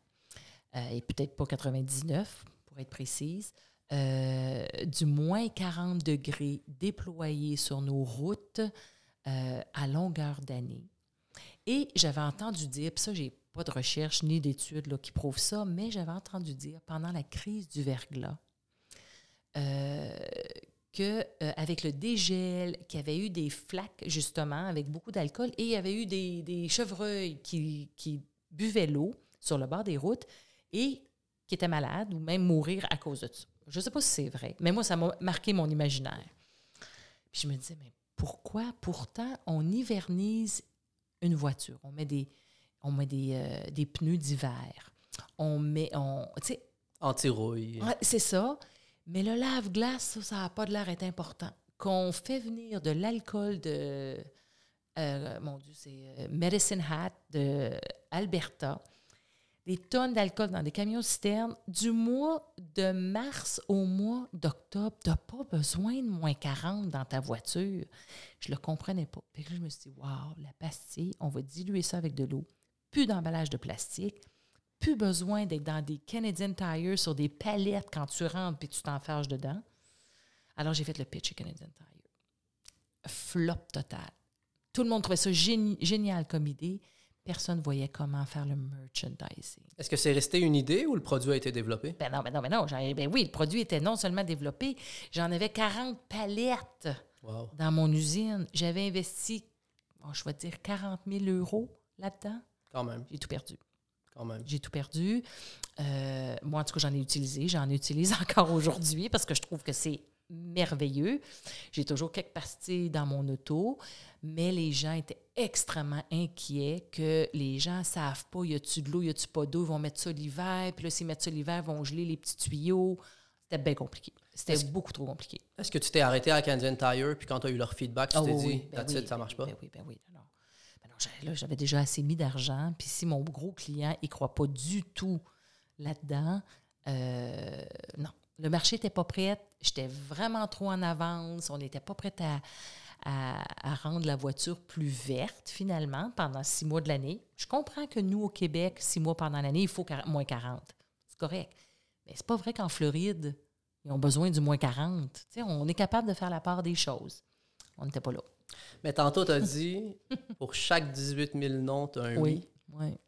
et peut-être pas 99 pour être précise, euh, du moins 40 degrés déployés sur nos routes euh, à longueur d'année. Et j'avais entendu dire, puis ça, j'ai pas de recherche ni d'études qui prouvent ça, mais j'avais entendu dire pendant la crise du verglas euh, qu'avec le dégel, qu'il y avait eu des flaques, justement, avec beaucoup d'alcool, et il y avait eu des, chevreuils qui buvaient l'eau sur le bord des routes et qui étaient malades ou même mourir à cause de ça. Je ne sais pas si c'est vrai, mais moi, ça m'a marqué mon imaginaire. Puis je me disais, mais pourquoi pourtant on hivernise une voiture? On met des, on met des, euh, des pneus d'hiver. On met, on, tu sais... Anti-rouille. c'est ça. Mais le lave-glace, ça n'a pas de l'air être important. Qu'on fait venir de l'alcool de, euh, mon Dieu, c'est euh, Medicine Hat de Alberta, des tonnes d'alcool dans des camions citernes. Du mois de mars au mois d'octobre, tu n'as pas besoin de moins 40 dans ta voiture. Je ne le comprenais pas. Puis je me suis dit, waouh, la pastille, on va diluer ça avec de l'eau. Plus d'emballage de plastique, plus besoin d'être dans des Canadian Tire sur des palettes quand tu rentres puis tu t'enferges dedans. Alors, j'ai fait le pitch chez Canadian Tire. Flop total. Tout le monde trouvait ça génial comme idée personne ne voyait comment faire le merchandising. Est-ce que c'est resté une idée ou le produit a été développé? Ben non, ben non, ben non. Ben oui, le produit était non seulement développé, j'en avais 40 palettes dans mon usine. J'avais investi, je vais dire, 40 000 euros là-dedans. Quand même. J'ai tout perdu. Quand même. J'ai tout perdu. Euh, moi, en tout cas, j'en ai utilisé. J'en utilise encore aujourd'hui parce que je trouve que c'est merveilleux. J'ai toujours quelques pastilles dans mon auto, mais les gens étaient extrêmement inquiets que les gens ne savent pas, y a-tu de l'eau, y a-tu pas d'eau, ils vont mettre ça l'hiver, puis là, s'ils mettent ça l'hiver, ils vont geler les petits tuyaux. C'était bien compliqué. C'était beaucoup trop compliqué. Est-ce que tu t'es arrêté à Canadian Tire, puis quand tu as eu leur feedback, tu t'es oh dit, ben oui, ça marche pas? Ben oui, ben oui. Non, ben j'avais déjà assez mis d'argent, puis si mon gros client ne croit pas du tout là-dedans, euh, non, le marché n'était pas prêt. J'étais vraiment trop en avance. On n'était pas prêt à, à, rendre la voiture plus verte, finalement, pendant six mois de l'année. Je comprends que nous, au Québec, six mois pendant l'année, il faut moins 40. C'est correct. Mais c'est pas vrai qu'en Floride, ils ont besoin du moins 40. on est capable de faire la part des choses. On n'était pas là. Mais tantôt, tu as dit, pour chaque 18 000 noms, tu as un oui. Oui,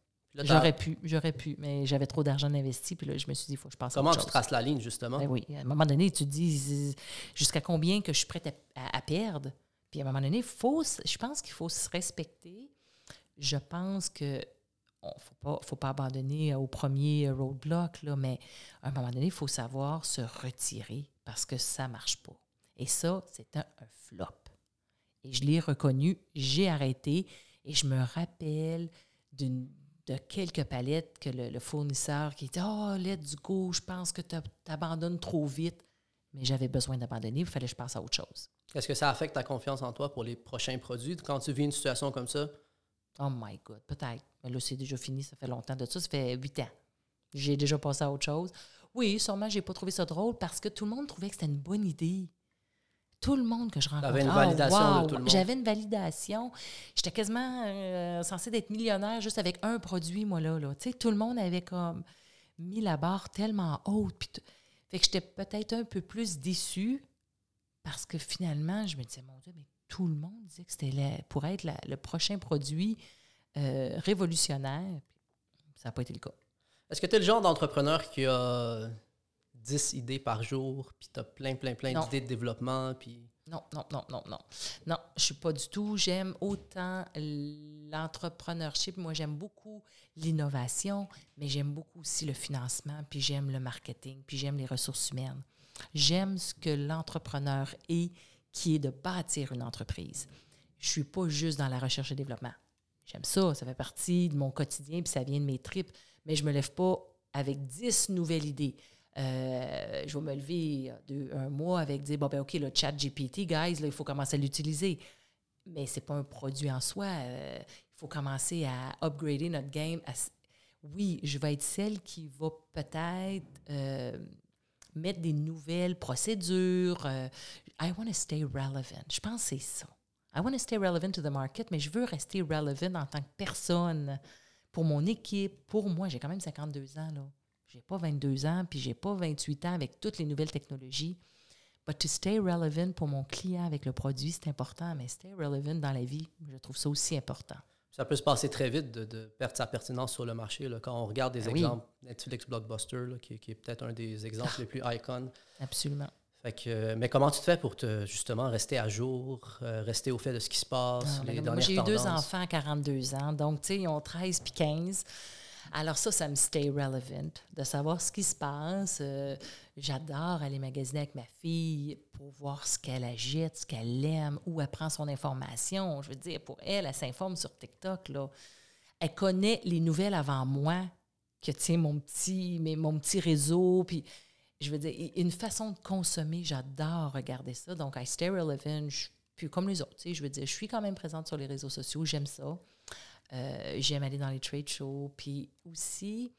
J'aurais pu, j'aurais pu, mais j'avais trop d'argent investi, puis là, je me suis dit, il faut que je passe Comment à autre tu traces la ligne, justement? Ben oui, à un moment donné, tu te dis jusqu'à combien que je suis prête à, perdre? Puis à un moment donné, faut, je pense qu'il faut se respecter. Je pense que ne faut pas, faut pas abandonner au premier roadblock, là, mais à un moment donné, il faut savoir se retirer parce que ça ne marche pas. Et ça, c'est un flop. Et je l'ai reconnu, j'ai arrêté et je me rappelle d'une de quelques palettes que le, fournisseur qui dit Oh, let's go, je pense que tu abandonnes trop vite. Mais j'avais besoin d'abandonner, il fallait que je passe à autre chose. Est-ce que ça affecte ta confiance en toi pour les prochains produits? Quand tu vis une situation comme ça? Oh my God, peut-être. Mais là, c'est déjà fini, ça fait longtemps de ça, ça fait huit ans. J'ai déjà passé à autre chose. Oui, sûrement, j'ai pas trouvé ça drôle parce que tout le monde trouvait que c'était une bonne idée tout le monde que je rencontrais. J'avais une validation de tout le monde. J'avais une validation. J'étais quasiment euh, censée être millionnaire juste avec un produit, moi, là. là. Tu sais, tout le monde avait comme mis la barre tellement haute. Puis fait que j'étais peut-être un peu plus déçue parce que finalement, je me disais, mon Dieu, mais tout le monde disait que c'était pour être le prochain produit euh, révolutionnaire. ça n'a pas été le cas. Est-ce que tu es le genre d'entrepreneur qui a 10 idées par jour, puis tu as plein, plein, plein d'idées de développement, puis... Non, non, non, non, non. Non, je suis pas du tout. J'aime autant l'entrepreneurship. Moi, j'aime beaucoup l'innovation, mais j'aime beaucoup aussi le financement, puis j'aime le marketing, puis j'aime les ressources humaines. J'aime ce que l'entrepreneur est, qui est de bâtir une entreprise. Je suis pas juste dans la recherche et développement. J'aime ça, ça fait partie de mon quotidien, puis ça vient de mes tripes, mais je me lève pas avec 10 nouvelles idées. Euh, je vais me lever deux, un mois avec dire, bon, ben OK, le chat GPT, guys, il faut commencer à l'utiliser. Mais c'est pas un produit en soi. Euh, il faut commencer à upgrader notre game. oui, je vais être celle qui va peut-être euh, mettre des nouvelles procédures. I want to stay relevant. Je pense que c'est ça. I want to stay relevant to the market, mais je veux rester relevant en tant que personne pour mon équipe, pour moi. J'ai quand même 52 ans, là. J'ai pas 22 ans, puis j'ai pas 28 ans avec toutes les nouvelles technologies. But to stay relevant pour mon client avec le produit, c'est important, mais stay relevant dans la vie, je trouve ça aussi important. Ça peut se passer très vite de, perdre sa pertinence sur le marché. Là. Quand on regarde des ben exemples, Netflix Blockbuster, qui, est peut-être un des exemples les plus icons. Absolument. Fait que, mais comment tu te fais pour te, justement rester à jour, euh, rester au fait de ce qui se passe, ah, les Moi, j'ai eu deux enfants à 42 ans, donc tu sais, ils ont 13 puis 15. Alors ça, ça me stay relevant, de savoir ce qui se passe. Euh, j'adore aller magasiner avec ma fille pour voir ce qu'elle agite, ce qu'elle aime, où elle prend son information. Je veux dire, pour elle, elle s'informe sur TikTok. Là. Elle connaît les nouvelles avant moi, que tiens, mon petit, mais mon petit réseau. Puis, je veux dire, une façon de consommer, j'adore regarder ça. Donc, I stay relevant. puis comme les autres, je veux dire, je suis quand même présente sur les réseaux sociaux, j'aime ça. Euh, j'aime aller dans les trade shows. Puis aussi,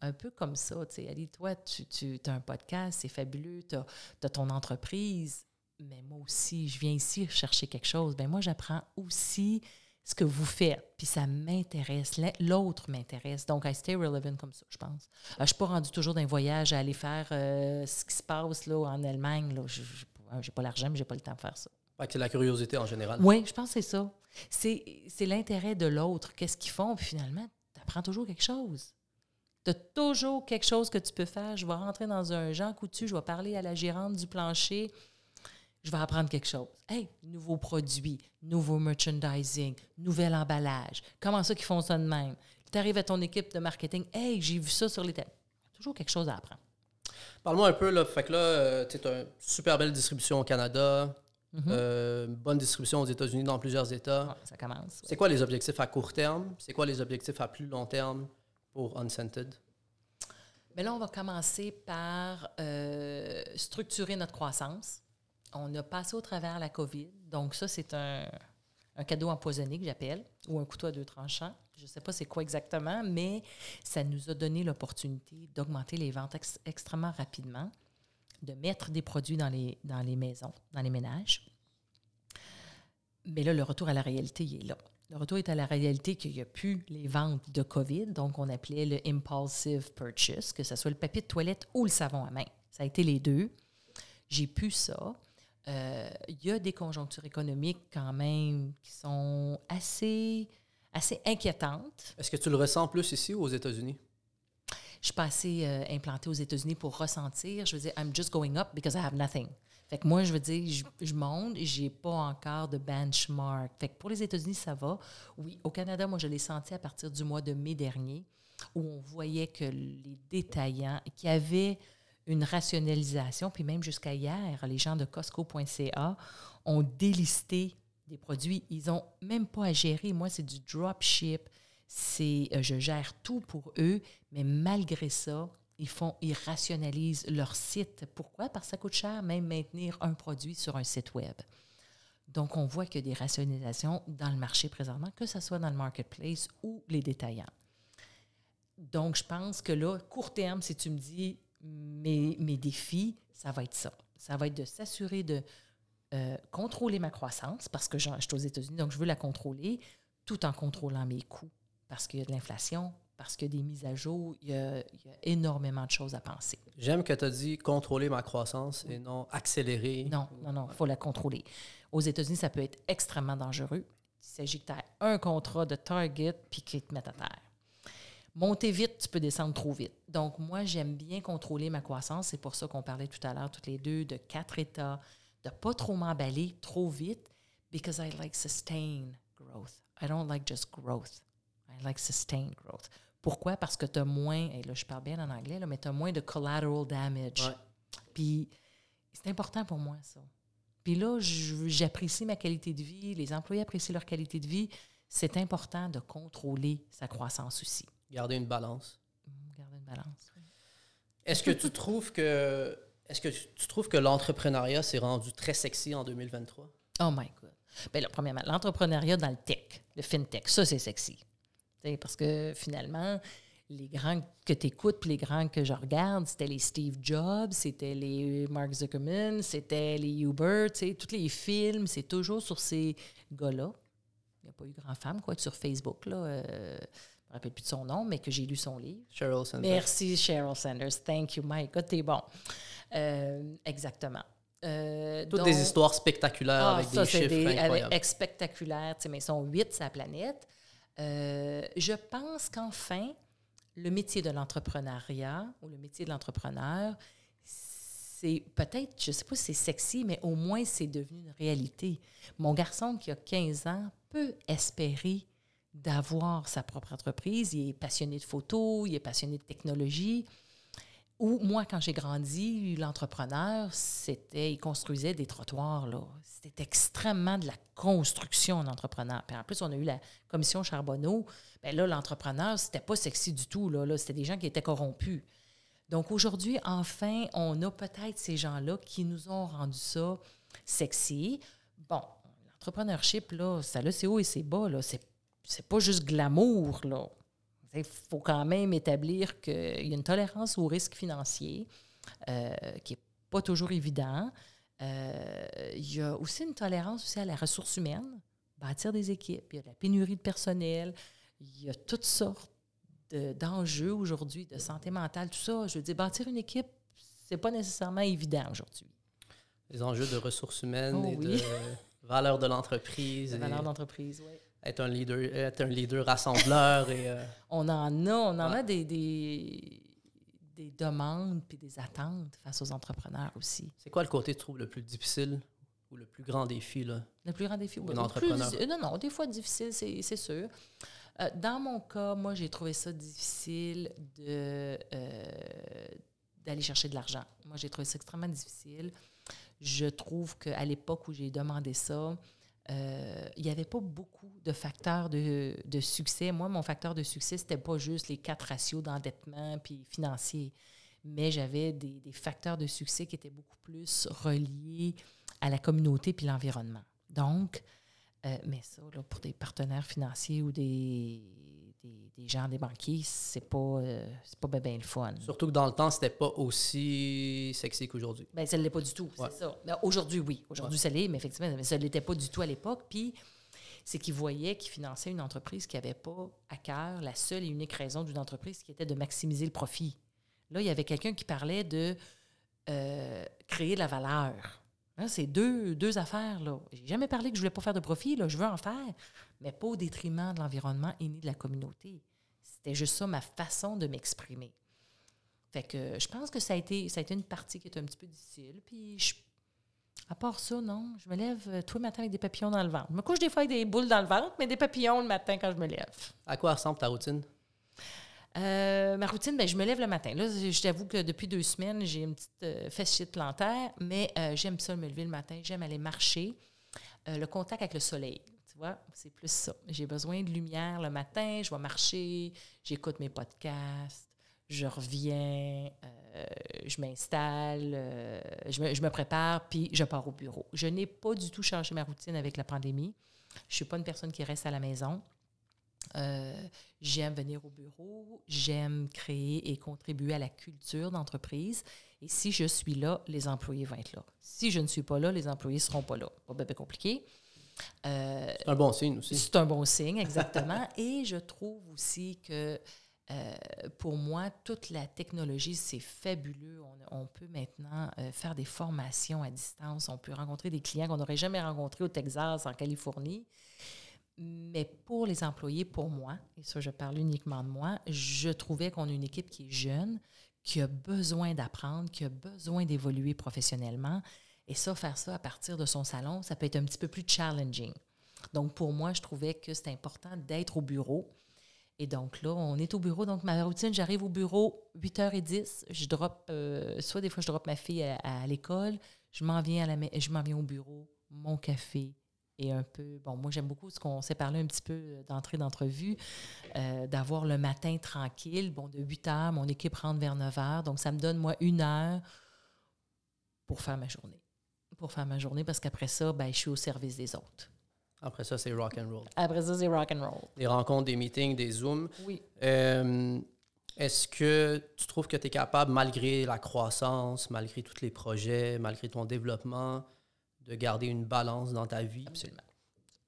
un peu comme ça, tu sais, Ali, toi, tu, tu as un podcast, c'est fabuleux, tu as, ton entreprise, mais moi aussi, je viens ici chercher quelque chose. Ben moi, j'apprends aussi ce que vous faites, puis ça m'intéresse, l'autre m'intéresse. Donc, I stay relevant comme ça, je pense. Euh, je ne suis pas rendue toujours d'un voyage à aller faire euh, ce qui se passe là, en Allemagne. Je n'ai pas l'argent, mais je n'ai pas le temps de faire ça. C'est la curiosité en général. Oui, je pense que c'est ça c'est l'intérêt de l'autre. Qu'est-ce qu'ils font? Puis finalement, tu apprends toujours quelque chose. Tu as toujours quelque chose que tu peux faire. Je vais rentrer dans un Jean Coutu, je vais parler à la gérante du plancher. Je vais apprendre quelque chose. Hey, nouveaux produits, nouveau merchandising, nouvel emballage. Comment ça qu'ils font ça de même? Tu arrives à ton équipe de marketing. Hey, j'ai vu ça sur les têtes. Toujours quelque chose à apprendre. Parle-moi un peu, là. Fait que là, euh, tu as une super belle distribution au Canada. Mhm. Euh, bonne distribution aux États-Unis dans plusieurs États. ça commence. C'est quoi les objectifs à court terme? C'est quoi les objectifs à plus long terme pour Unscented? Mais là, on va commencer par euh, structurer notre croissance. On a passé au travers la COVID. Donc, ça, c'est un, cadeau empoisonné que j'appelle, ou un couteau à deux tranchants. Je ne sais pas c'est quoi exactement, mais ça nous a donné l'opportunité d'augmenter les ventes extrêmement rapidement de mettre des produits dans les, dans les maisons, dans les ménages. Mais là, le retour à la réalité, il est là. Le retour est à la réalité qu'il n'y a plus les ventes de COVID, donc on appelait le impulsive purchase, que ce soit le papier de toilette ou le savon à main. Ça a été les deux. J'ai pu ça. Euh, il y a des conjonctures économiques quand même qui sont assez, assez inquiétantes. Est-ce que tu le ressens plus ici ou aux États-Unis? Je suis pas assez euh, implantée aux États-Unis pour ressentir. Je veux dire, I'm just going up because I have nothing. Fait que moi, je veux dire, je, je monte et j'ai pas encore de benchmark. Fait que pour les États-Unis, ça va. Oui, au Canada, moi, je l'ai senti à partir du mois de mai dernier, où on voyait que les détaillants qui avaient une rationalisation, puis même jusqu'à hier, les gens de Costco.ca ont délisté des produits. Ils n'ont même pas à gérer. Moi, c'est du drop ship c'est euh, je gère tout pour eux, mais malgré ça, ils font, ils rationalisent leur site. Pourquoi? Parce que ça coûte cher même maintenir un produit sur un site web. Donc, on voit qu'il y a des rationalisations dans le marché présentement, que ce soit dans le marketplace ou les détaillants. Donc, je pense que là, court terme, si tu me dis mes, mes défis, ça va être ça. Ça va être de s'assurer de euh, contrôler ma croissance, parce que je suis aux États-Unis, donc je veux la contrôler, tout en contrôlant mes coûts parce qu'il y a de l'inflation, parce qu'il y a des mises à jour, il y a, énormément de choses à penser. J'aime que tu as dit contrôler ma croissance et non accélérer. Non, non, non, il faut la contrôler. Aux États-Unis, ça peut être extrêmement dangereux. Il s'agit que tu aies un contrat de target puis qu'il te mette à terre. Monter vite, tu peux descendre trop vite. Donc, moi, j'aime bien contrôler ma croissance. C'est pour ça qu'on parlait tout à l'heure, toutes les deux, de quatre états, de pas trop m'emballer trop vite, because I like sustain growth. I don't like just growth. I like sustained growth. Pourquoi? Parce que tu as moins, et là je parle bien en anglais, là, mais tu as moins de collateral damage. Puis c'est important pour moi, ça. Puis là, j'apprécie ma qualité de vie, les employés apprécient leur qualité de vie. C'est important de contrôler sa croissance aussi. Garder une balance. Mmh, garder une balance. Est-ce que tu trouves que est-ce que tu trouves que l'entrepreneuriat s'est rendu très sexy en 2023? Oh my God. Bien là, premièrement, l'entrepreneuriat dans le tech, le fintech, ça, c'est sexy. Parce que finalement, les grands que tu écoutes puis les grands que je regarde, c'était les Steve Jobs, c'était les Mark Zuckerman, c'était les Uber, tu sais, tous les films, c'est toujours sur ces gars-là. Il n'y a pas eu grand-femme, quoi, sur Facebook, là. euh, je me rappelle plus de son nom, mais que j'ai lu son livre. Sheryl Sanders. Merci, Cheryl Sanders. Thank you, God, t'es bon. Euh, exactement. Euh, Toutes donc- des histoires spectaculaires ah, avec ça, des chiffres des- incroyables. avec- spectaculaires, mais ils sont huit sur la planète. Euh, je pense qu'enfin, le métier de l'entrepreneuriat ou le métier de l'entrepreneur, c'est peut-être, je ne sais pas si c'est sexy, mais au moins c'est devenu une réalité. Mon garçon qui a 15 ans peut espérer d'avoir sa propre entreprise. Il est passionné de photo, il est passionné de technologie. Ou moi, quand j'ai grandi, l'entrepreneur, c'était, il construisait des trottoirs. Là. C'était extrêmement de la construction, un entrepreneur. Puis en plus, on a eu la commission Charbonneau. Bien là, l'entrepreneur, c'était pas sexy du tout. Là, là, c'était des gens qui étaient corrompus. Donc aujourd'hui, enfin, on a peut-être ces gens-là qui nous ont rendu ça sexy. Bon, l'entrepreneurship, là, ça là, c'est haut et c'est bas. Là. C'est, c'est pas juste glamour, là. Il faut quand même établir qu'il y a une tolérance au risque financier euh, qui n'est pas toujours évident. Euh, il y a aussi une tolérance aussi à la ressource humaine, bâtir des équipes. Il y a de la pénurie de personnel. Il y a toutes sortes de- d'enjeux aujourd'hui, de santé mentale, tout ça. Je veux dire, bâtir une équipe, c'est pas nécessairement évident aujourd'hui. Les enjeux de ressources humaines Oh et oui. de valeur de l'entreprise. La et valeur d'entreprise, oui. Être un leader, être un leader rassembleur et euh, On en a, on en Ouais. a des, des, des demandes puis des attentes face aux entrepreneurs aussi. c'est quoi le côté tu trouves le plus difficile ou le plus grand défi là? Le plus grand défi. Oui, le entrepreneur. plus- non, non, des fois difficile, c'est c'est sûr. Euh, dans mon cas, moi, j'ai trouvé ça difficile de euh, d'aller chercher de l'argent. Moi, j'ai trouvé ça extrêmement difficile. Je trouve qu'à l'époque où j'ai demandé ça, euh, il n'y avait pas beaucoup de facteurs de, de succès. Moi, mon facteur de succès, c'était pas juste les quatre ratios d'endettement puis financier, mais j'avais des, des facteurs de succès qui étaient beaucoup plus reliés à la communauté puis l'environnement. Donc, euh, mais ça, pour des partenaires financiers ou des, des, gens, des banquiers, c'est pas, euh, c'est pas bien ben le fun. Surtout que dans le temps, c'était pas aussi sexy qu'aujourd'hui. Ben, ça ne l'est pas du tout, Ouais. c'est ça. Ben, aujourd'hui, oui. Aujourd'hui, ça l'est, mais effectivement, mais ça ne l'était pas du tout à l'époque. Puis, c'est qu'ils voyaient qu'ils finançaient une entreprise qui n'avait pas à cœur la seule et unique raison d'une entreprise qui était de maximiser le profit. Là, il y avait quelqu'un qui parlait de euh, créer de la valeur. C'est deux, deux affaires, là. J'ai jamais parlé que je voulais pas faire de profit, là. Je veux en faire, mais pas au détriment de l'environnement et ni de la communauté. C'était juste ça, ma façon de m'exprimer. Fait que je pense que ça a été, ça a été une partie qui est un petit peu difficile. Puis, je- à part ça, non, je me lève euh, tous les matins avec des papillons dans le ventre. Je me couche des fois avec des boules dans le ventre, mais des papillons le matin quand je me lève. À quoi ressemble ta routine? Euh, ma routine, ben, je me lève le matin. Là, je t'avoue que depuis deux semaines, j'ai une petite euh, plantaire, mais euh, j'aime ça me lever le matin. J'aime aller marcher. Euh, le contact avec le soleil, tu vois, c'est plus ça. J'ai besoin de lumière le matin. Je vais marcher, j'écoute mes podcasts, je reviens, je m'installe, je, me, je me prépare, puis je pars au bureau. Je n'ai pas du tout changé ma routine avec la pandémie. Je ne suis pas une personne qui reste à la maison. Euh, j'aime venir au bureau, j'aime créer et contribuer à la culture d'entreprise. Et si je suis là, les employés vont être là. Si je ne suis pas là, les employés ne seront pas là. Pas bien compliqué. Euh, C'est un bon signe aussi. c'est un bon signe, exactement. Et je trouve aussi que euh, pour moi, toute la technologie, c'est fabuleux. On, on peut maintenant euh, faire des formations à distance. On peut rencontrer des clients qu'on n'aurait jamais rencontrés au Texas, en Californie. Mais pour les employés, pour moi, et ça, je parle uniquement de moi, je trouvais qu'on a une équipe qui est jeune, qui a besoin d'apprendre, qui a besoin d'évoluer professionnellement. Et ça, faire ça à partir de son salon, ça peut être un petit peu plus challenging. Donc, pour moi, je trouvais que c'était important d'être au bureau. Et donc là, on est au bureau. Donc, ma routine, j'arrive au bureau 8h10. Je drop, euh, soit des fois, je drop ma fille à, à l'école. Je m'en viens, je m'en viens au bureau, mon café, et un peu, bon, moi j'aime beaucoup ce qu'on s'est parlé un petit peu d'entrée d'entrevue, euh, d'avoir le matin tranquille, bon, de 8 heures, mon équipe rentre vers 9 heures, donc ça me donne, moi, une heure pour faire ma journée. Pour faire ma journée, parce qu'après ça, ben, je suis au service des autres. Après ça, c'est rock and roll. Après ça, c'est rock and roll. Des rencontres, des meetings, des zooms. Oui. Euh, Est-ce que tu trouves que tu es capable, malgré la croissance, malgré tous les projets, malgré ton développement, de garder une balance dans ta vie? Absolument.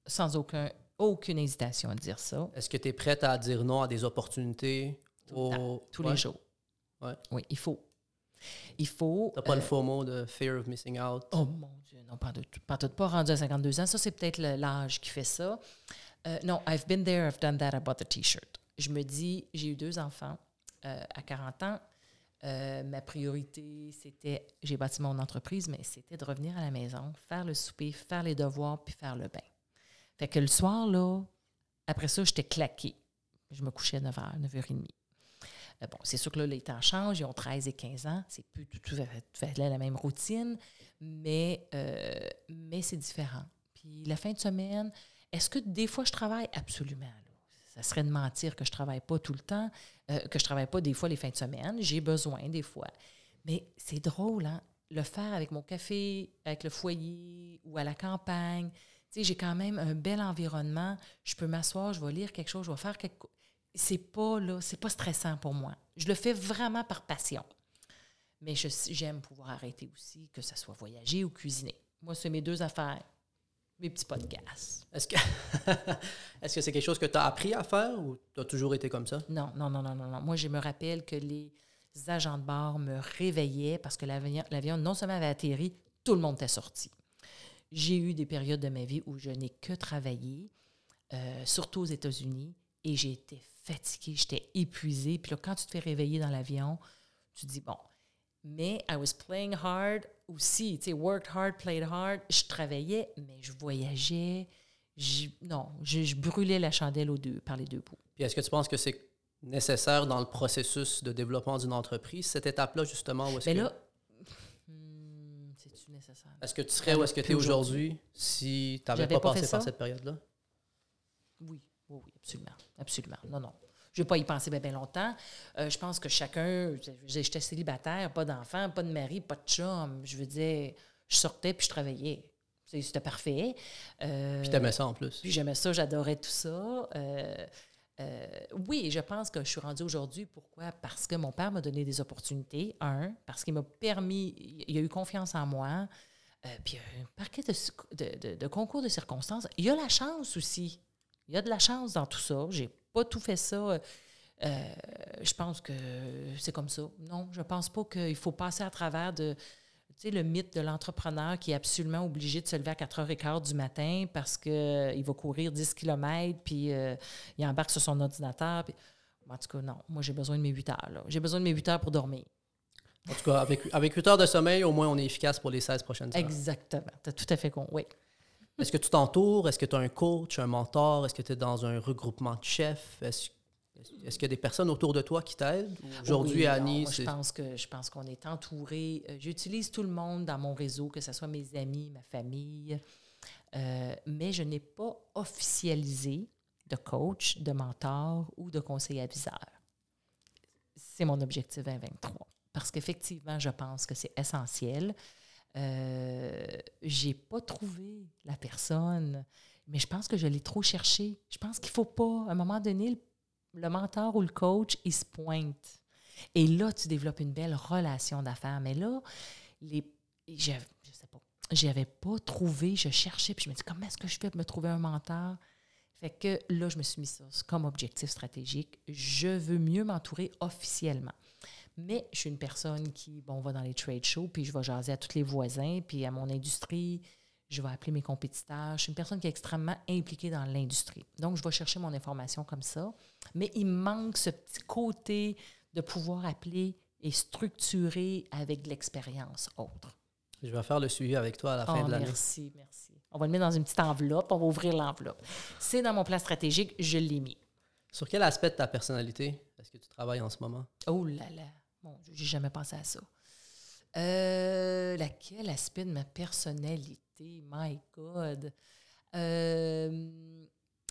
Sans aucun, aucune hésitation à dire ça. Est-ce que tu es prête à dire non à des opportunités Tout le au- temps, tous Ouais. les jours. Ouais. Oui, il faut. Il faut. T'as pas le euh, FOMO de fear of missing out? Oh mon Dieu, non, pas de tout. Pas, tout, pas rendu à 52 ans. Ça, c'est peut-être le- l'âge qui fait ça. Euh, non, I've been there, I've done that, I bought the T-shirt. Je me dis, j'ai eu deux enfants euh, à 40 ans. Euh, ma priorité, c'était, j'ai bâti mon entreprise, mais c'était de revenir à la maison, faire le souper, faire les devoirs, puis faire le bain. Fait que le soir, là, après ça, j'étais claquée. Je me couchais à 9h, 9h30. Euh, bon, c'est sûr que là, les temps changent. Ils ont 13 et 15 ans. C'est plus tout, tout, la même routine, mais, euh, mais c'est différent. Puis la fin de semaine, est-ce que des fois je travaille? Absolument. Ça serait de mentir que je travaille pas tout le temps, euh, que je travaille pas des fois les fins de semaine. J'ai besoin des fois. Mais c'est drôle, hein? Le faire avec mon café, avec le foyer ou à la campagne. Tu sais, j'ai quand même un bel environnement. Je peux m'asseoir, je vais lire quelque chose, je vais faire quelque c'est pas là, c'est pas stressant pour moi. Je le fais vraiment par passion. Mais j'aime pouvoir arrêter aussi, que ce soit voyager ou cuisiner. Moi, c'est mes deux affaires. Mes petits podcasts. Est-ce que est-ce que c'est quelque chose que tu as appris à faire ou tu as toujours été comme ça? Non, non, non, non, non, non. Moi, je me rappelle que les agents de bord me réveillaient parce que l'avion, l'avion non seulement avait atterri, tout le monde était sorti. J'ai eu des périodes de ma vie où je n'ai que travaillé, euh, surtout aux États-Unis, et j'ai été fatiguée, j'étais épuisée. Puis là, quand tu te fais réveiller dans l'avion, tu te dis, bon, mais I was playing hard aussi, tu sais, worked hard, played hard. Je travaillais, mais je voyageais. J- non, je, je brûlais la chandelle aux deux, par les deux bouts. Puis est-ce que tu penses que c'est nécessaire dans le processus de développement d'une entreprise, cette étape-là, justement? Où est-ce Mais que, là, hmm, c'est-tu nécessaire? est-ce que tu serais où est-ce que tu es aujourd'hui si tu n'avais pas, pas passé par cette période-là? Oui, oui, oui, absolument. Absolument. Non, non. Je ne vais pas y penser bien, longtemps. Euh, je pense que chacun. J'étais célibataire, pas d'enfant, pas de mari, pas de chum. Je veux dire, je sortais puis je travaillais. C'était parfait. Euh, Puis t'aimais ça en plus. Puis j'aimais ça, j'adorais tout ça. Euh, euh, oui, je pense que je suis rendue aujourd'hui. Pourquoi? Parce que mon père m'a donné des opportunités. Un, parce qu'il m'a permis, il a eu confiance en moi. Puis un de, de- de- de concours de circonstances. Il y a la chance aussi. Il y a de la chance dans tout ça. J'ai pas tout fait ça. euh, euh, je pense que c'est comme ça. Non, je pense pas qu'il faut passer à travers de, le mythe de l'entrepreneur qui est absolument obligé de se lever à 4h15 du matin parce qu'il va courir 10 km, puis euh, il embarque sur son ordinateur. puis- En tout cas, non. Moi, j'ai besoin de mes 8 heures. J'ai besoin de mes 8 heures pour dormir. En tout cas, avec, avec 8 heures de sommeil, au moins on est efficace pour les 16 prochaines heures. Exactement. Tu as tout à fait con. Oui. Est-ce que tu t'entoures? Est-ce que tu as un coach, un mentor? Est-ce que tu es dans un regroupement de chefs? Est-ce est-ce qu'il y a des personnes autour de toi qui t'aident? Aujourd'hui, Oui, Annie, je pense que je pense qu'on est entouré. Euh, J'utilise tout le monde dans mon réseau, que ce soit mes amis, ma famille, Euh, mais je n'ai pas officialisé de coach, de mentor ou de conseiller aviseur. C'est mon objectif 2023. Parce qu'effectivement, je pense que c'est essentiel. Euh, j'ai pas trouvé la personne, mais je pense que je l'ai trop cherché. Je pense qu'il faut pas, à un moment donné, le, mentor ou le coach, il se pointe. Et là, tu développes une belle relation d'affaires. Mais là, les, je, je sais pas, j'avais pas trouvé, je cherchais, puis je me dis, comment est-ce que je fais pour me trouver un mentor? Fait que là, je me suis mis ça comme objectif stratégique. Je veux mieux m'entourer officiellement. Mais je suis une personne qui, bon, va dans les trade shows, puis je vais jaser à tous les voisins, puis à mon industrie, je vais appeler mes compétiteurs. Je suis une personne qui est extrêmement impliquée dans l'industrie. Donc, je vais chercher mon information comme ça. Mais il me manque ce petit côté de pouvoir appeler et structurer avec de l'expérience autre. je vais faire le suivi avec toi à la fin Oh, de l'année. merci, merci. On va le mettre dans une petite enveloppe, on va ouvrir l'enveloppe. C'est dans mon plan stratégique, je l'ai mis. Sur quel aspect de ta personnalité est-ce que tu travailles en ce moment? Oh là là, Dieu, j'ai jamais pensé à ça. Euh, laquelle aspect de ma personnalité? My God. Euh,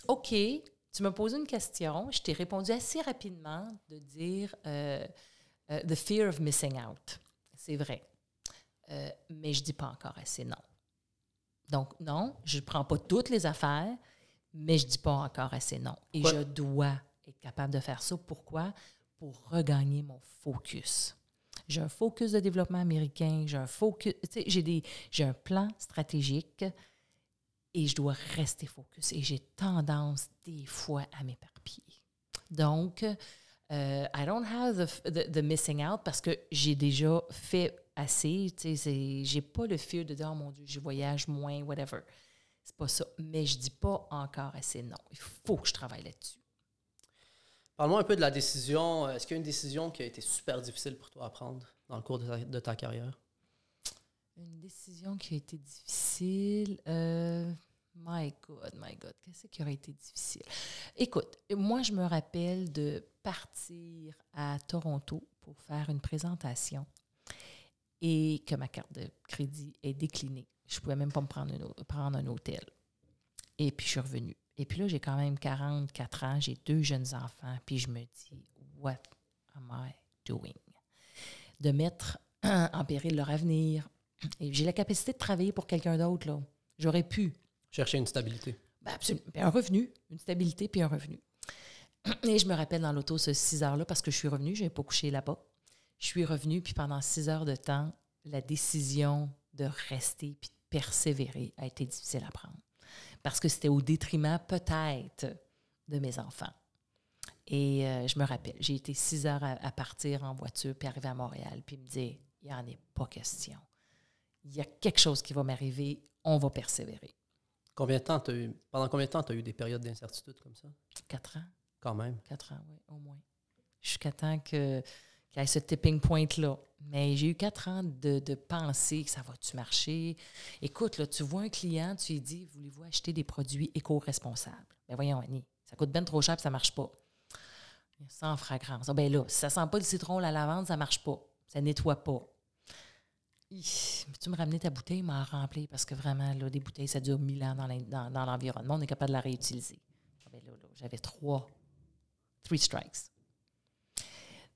OK, tu m'as posé une question. Je t'ai répondu assez rapidement de dire euh, euh, The fear of missing out. C'est vrai. Euh, mais je dis pas encore assez non. Donc, non, je ne prends pas toutes les affaires, mais je dis pas encore assez non. Et je dois être capable de faire ça. Pourquoi? Pour regagner mon focus. J'ai un focus de développement américain, j'ai un focus, j'ai des, j'ai un plan stratégique et je dois rester focus. Et j'ai tendance des fois à m'éparpiller. Donc, euh, I don't have the, the- missing out parce que j'ai déjà fait assez. J'ai pas le fear de dire, oh mon Dieu, je voyage moins, whatever. C'est pas ça. Mais je dis pas encore assez non. Il faut que je travaille là-dessus. Parle-moi un peu de la décision. Est-ce qu'il y a une décision qui a été super difficile pour toi à prendre dans le cours de ta, carrière? Une décision qui a été difficile. euh, my God, my God, qu'est-ce qui aurait été difficile? Écoute, moi, je me rappelle de partir à Toronto pour faire une présentation et que ma carte de crédit est déclinée. Je ne pouvais même pas me prendre un, hô- prendre un hôtel. Et puis, je suis revenue. Et puis là, j'ai quand même 44 ans, j'ai deux jeunes enfants, puis je me dis, what am I doing? De mettre en péril leur avenir, et j'ai la capacité de travailler pour quelqu'un d'autre, là. J'aurais pu. Chercher une stabilité. Ben, absolument. Un revenu, une stabilité, puis un revenu. Et je me rappelle dans l'auto ce six heures-là, parce que je suis revenue, je n'avais pas couché là-bas. Je suis revenue, puis pendant six heures de temps, la décision de rester puis de persévérer a été difficile à prendre. Parce que c'était au détriment peut-être de mes enfants. Et euh, je me rappelle, j'ai été six heures à, à partir en voiture, puis arriver à Montréal, puis me dire, il n'y en est pas question. Il y a quelque chose qui va m'arriver, on va persévérer. Combien de temps eu, pendant combien de temps tu as eu des périodes d'incertitude comme ça? Quatre ans. Quand même. Quatre ans, oui, au moins. Jusqu'à temps que, qu'il y ce tipping point-là. Mais j'ai eu quatre ans de, de penser que ça va-tu marcher. Écoute, là, tu vois un client, tu lui dis Voulez-vous acheter des produits éco-responsables? Ben voyons, Annie, ça coûte bien trop cher et ça ne marche pas. Sans fragrance. Ah, ben là, si ça sent pas le citron, la lavande, ça ne marche pas. Ça nettoie pas. Tu me ramener ta bouteille, m'en remplir parce que vraiment, là, des bouteilles, ça dure mille ans dans l'en- dans- dans l'environnement. On est capable de la réutiliser. Ah, ben là, j'avais trois three strikes.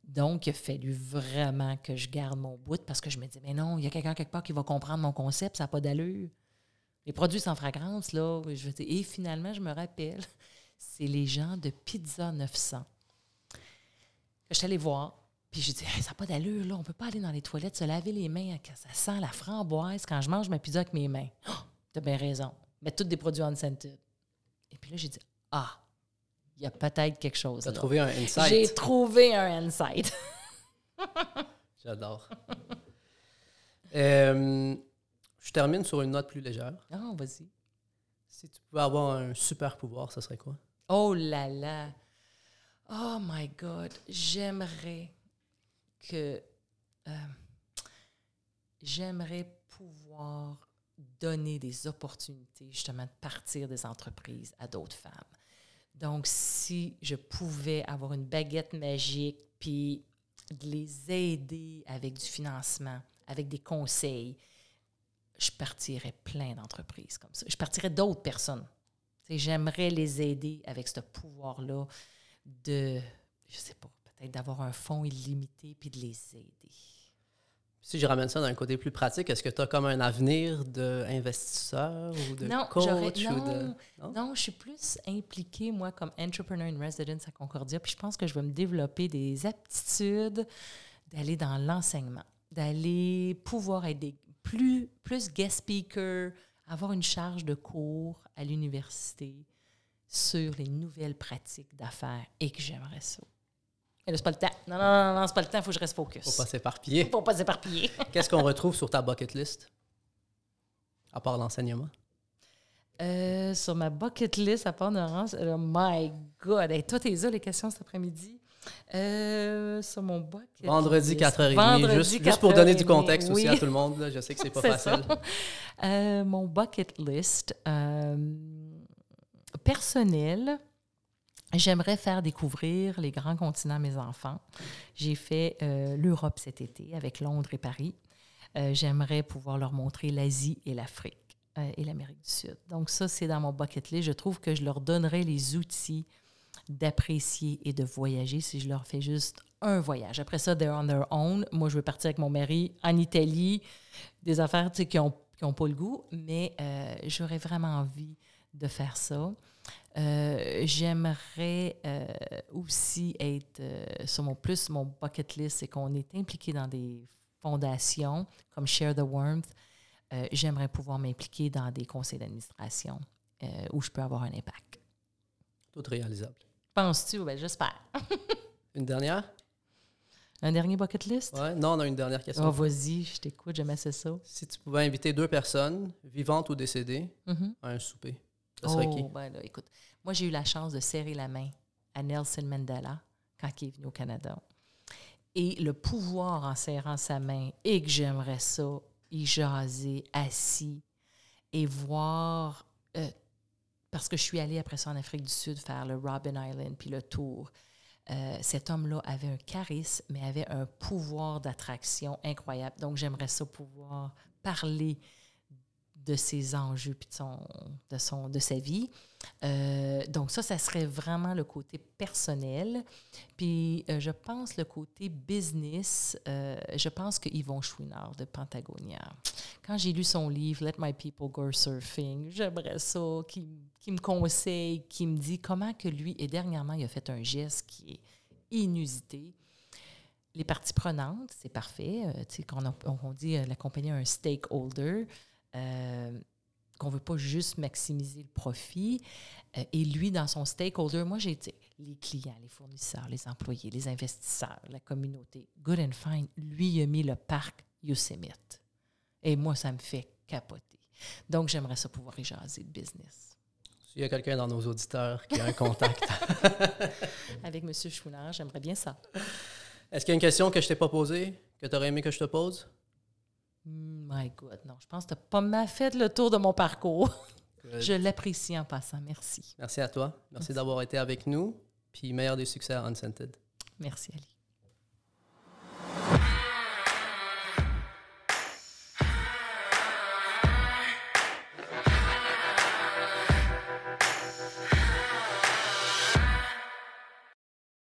Donc, il a fallu vraiment que je garde mon bout parce que je me dis, mais non, il y a quelqu'un quelque part qui va comprendre mon concept, ça n'a pas d'allure. Les produits sans fragrance, là, et finalement, je me rappelle, c'est les gens de Pizza 900 que je suis allée voir. Puis j'ai dit, ça n'a pas d'allure, là, on ne peut pas aller dans les toilettes, se laver les mains, ça sent la framboise quand je mange ma pizza avec mes mains. Oh, T'as bien raison. Mettre tous des produits unscented. Et puis là, j'ai dit, ah, il y a peut-être quelque chose. Trouvé un insight. J'ai trouvé un insight. J'adore. Euh, je termine sur une note plus légère. Ah, vas-y. Si tu pouvais avoir un super pouvoir, ce serait quoi? Oh là là. Oh my God. J'aimerais que. euh, J'aimerais pouvoir donner des opportunités, justement, de partir des entreprises à d'autres femmes. Donc, si je pouvais avoir une baguette magique, puis de les aider avec du financement, avec des conseils, je partirais plein d'entreprises comme ça. Je partirais d'autres personnes. J'aimerais les aider avec ce pouvoir-là de, je sais pas, peut-être d'avoir un fonds illimité puis de les aider. Si je ramène ça d'un côté plus pratique, est-ce que tu as comme un avenir d'investisseur ou de non, coach ou de... non, Non? je suis plus impliquée, moi, comme entrepreneur in residence à Concordia, puis je pense que je vais me développer des aptitudes d'aller dans l'enseignement, d'aller pouvoir être des, plus, plus guest speaker, avoir une charge de cours à l'université sur les nouvelles pratiques d'affaires et que j'aimerais ça. Là, c'est pas le temps. Non, non, non, non c'est pas le temps, il faut que je reste focus. Faut pas s'éparpiller. Faut pas s'éparpiller. Qu'est-ce qu'on retrouve sur ta bucket list? À part l'enseignement? Euh, sur ma bucket list, à part Laurence, oh my God! Hey, toi, t'es là, les questions cet après-midi. Euh, sur mon bucket Vendredi, list. 4h30. Vendredi, juste, juste pour donner du 4h30, contexte aussi à tout le monde. là. Je sais que c'est pas facile. Euh, mon bucket list personnel, j'aimerais faire découvrir les grands continents à mes enfants. J'ai fait euh, l'Europe cet été avec Londres et Paris. Euh, j'aimerais pouvoir leur montrer l'Asie et l'Afrique. euh, et l'Amérique du Sud. Donc ça, c'est dans mon bucket list. Je trouve que je leur donnerais les outils d'apprécier et de voyager si je leur fais juste un voyage. Après ça, they're on their own. Moi, je veux partir avec mon mari en Italie, des affaires qui n'ont qui ont pas le goût, mais j'aurais vraiment envie de faire ça. Euh, j'aimerais euh, aussi être sur mon plus, mon bucket list, c'est qu'on est impliqué dans des fondations comme Share the Warmth. J'aimerais pouvoir m'impliquer dans des conseils d'administration où je peux avoir un impact. Tout réalisable. Penses-tu? Ben, j'espère. Une dernière? Un dernier bucket list? Ouais. Non, on a une dernière question. Oh, vas-y, je t'écoute, j'aimais ça. Si tu pouvais inviter deux personnes, vivantes ou décédées, mm-hmm. à un souper, oh? Ben là, écoute, moi, j'ai eu la chance de serrer la main à Nelson Mandela quand il est venu au Canada. Et le pouvoir en serrant sa main, et que j'aimerais ça, y jaser, assis, et voir... Euh, parce que je suis allée après ça en Afrique du Sud faire le Robin Island, puis le tour. Euh, cet homme-là avait un charisme, mais avait un pouvoir d'attraction incroyable. Donc, j'aimerais ça pouvoir parler de ses enjeux puis de, son, de, son, de sa vie. Euh, donc ça, ça serait vraiment le côté personnel. Puis euh, je pense le côté business, je pense que Yvon Chouinard de Pentagonia. Quand j'ai lu son livre Let My People Go Surfing, j'aimerais ça qu'il qui me conseille, qui me dit comment que lui, et dernièrement, il a fait un geste qui est inusité. Les parties prenantes, c'est parfait. Euh, quand on, dit euh, la compagnie un stakeholder, euh, qu'on ne veut pas juste maximiser le profit. et lui, dans son stakeholder, moi, j'ai dit les clients, les fournisseurs, les employés, les investisseurs, la communauté. Good and fine. Lui, il a mis le parc Yosemite. Et moi, ça me fait capoter. Donc, j'aimerais ça pouvoir y jaser de business. S'il y a quelqu'un dans nos auditeurs qui a un contact. Avec M. Chouinard, j'aimerais bien ça. Est-ce qu'il y a une question que je t'ai pas posée, que tu aurais aimé que je te pose? My God, non. Je pense que tu n'as pas mal fait le tour de mon parcours. Je l'apprécie en passant. Merci. Merci à toi. Merci, Merci. d'avoir été avec nous. Puis meilleur des succès à Unscented. Merci, Ali.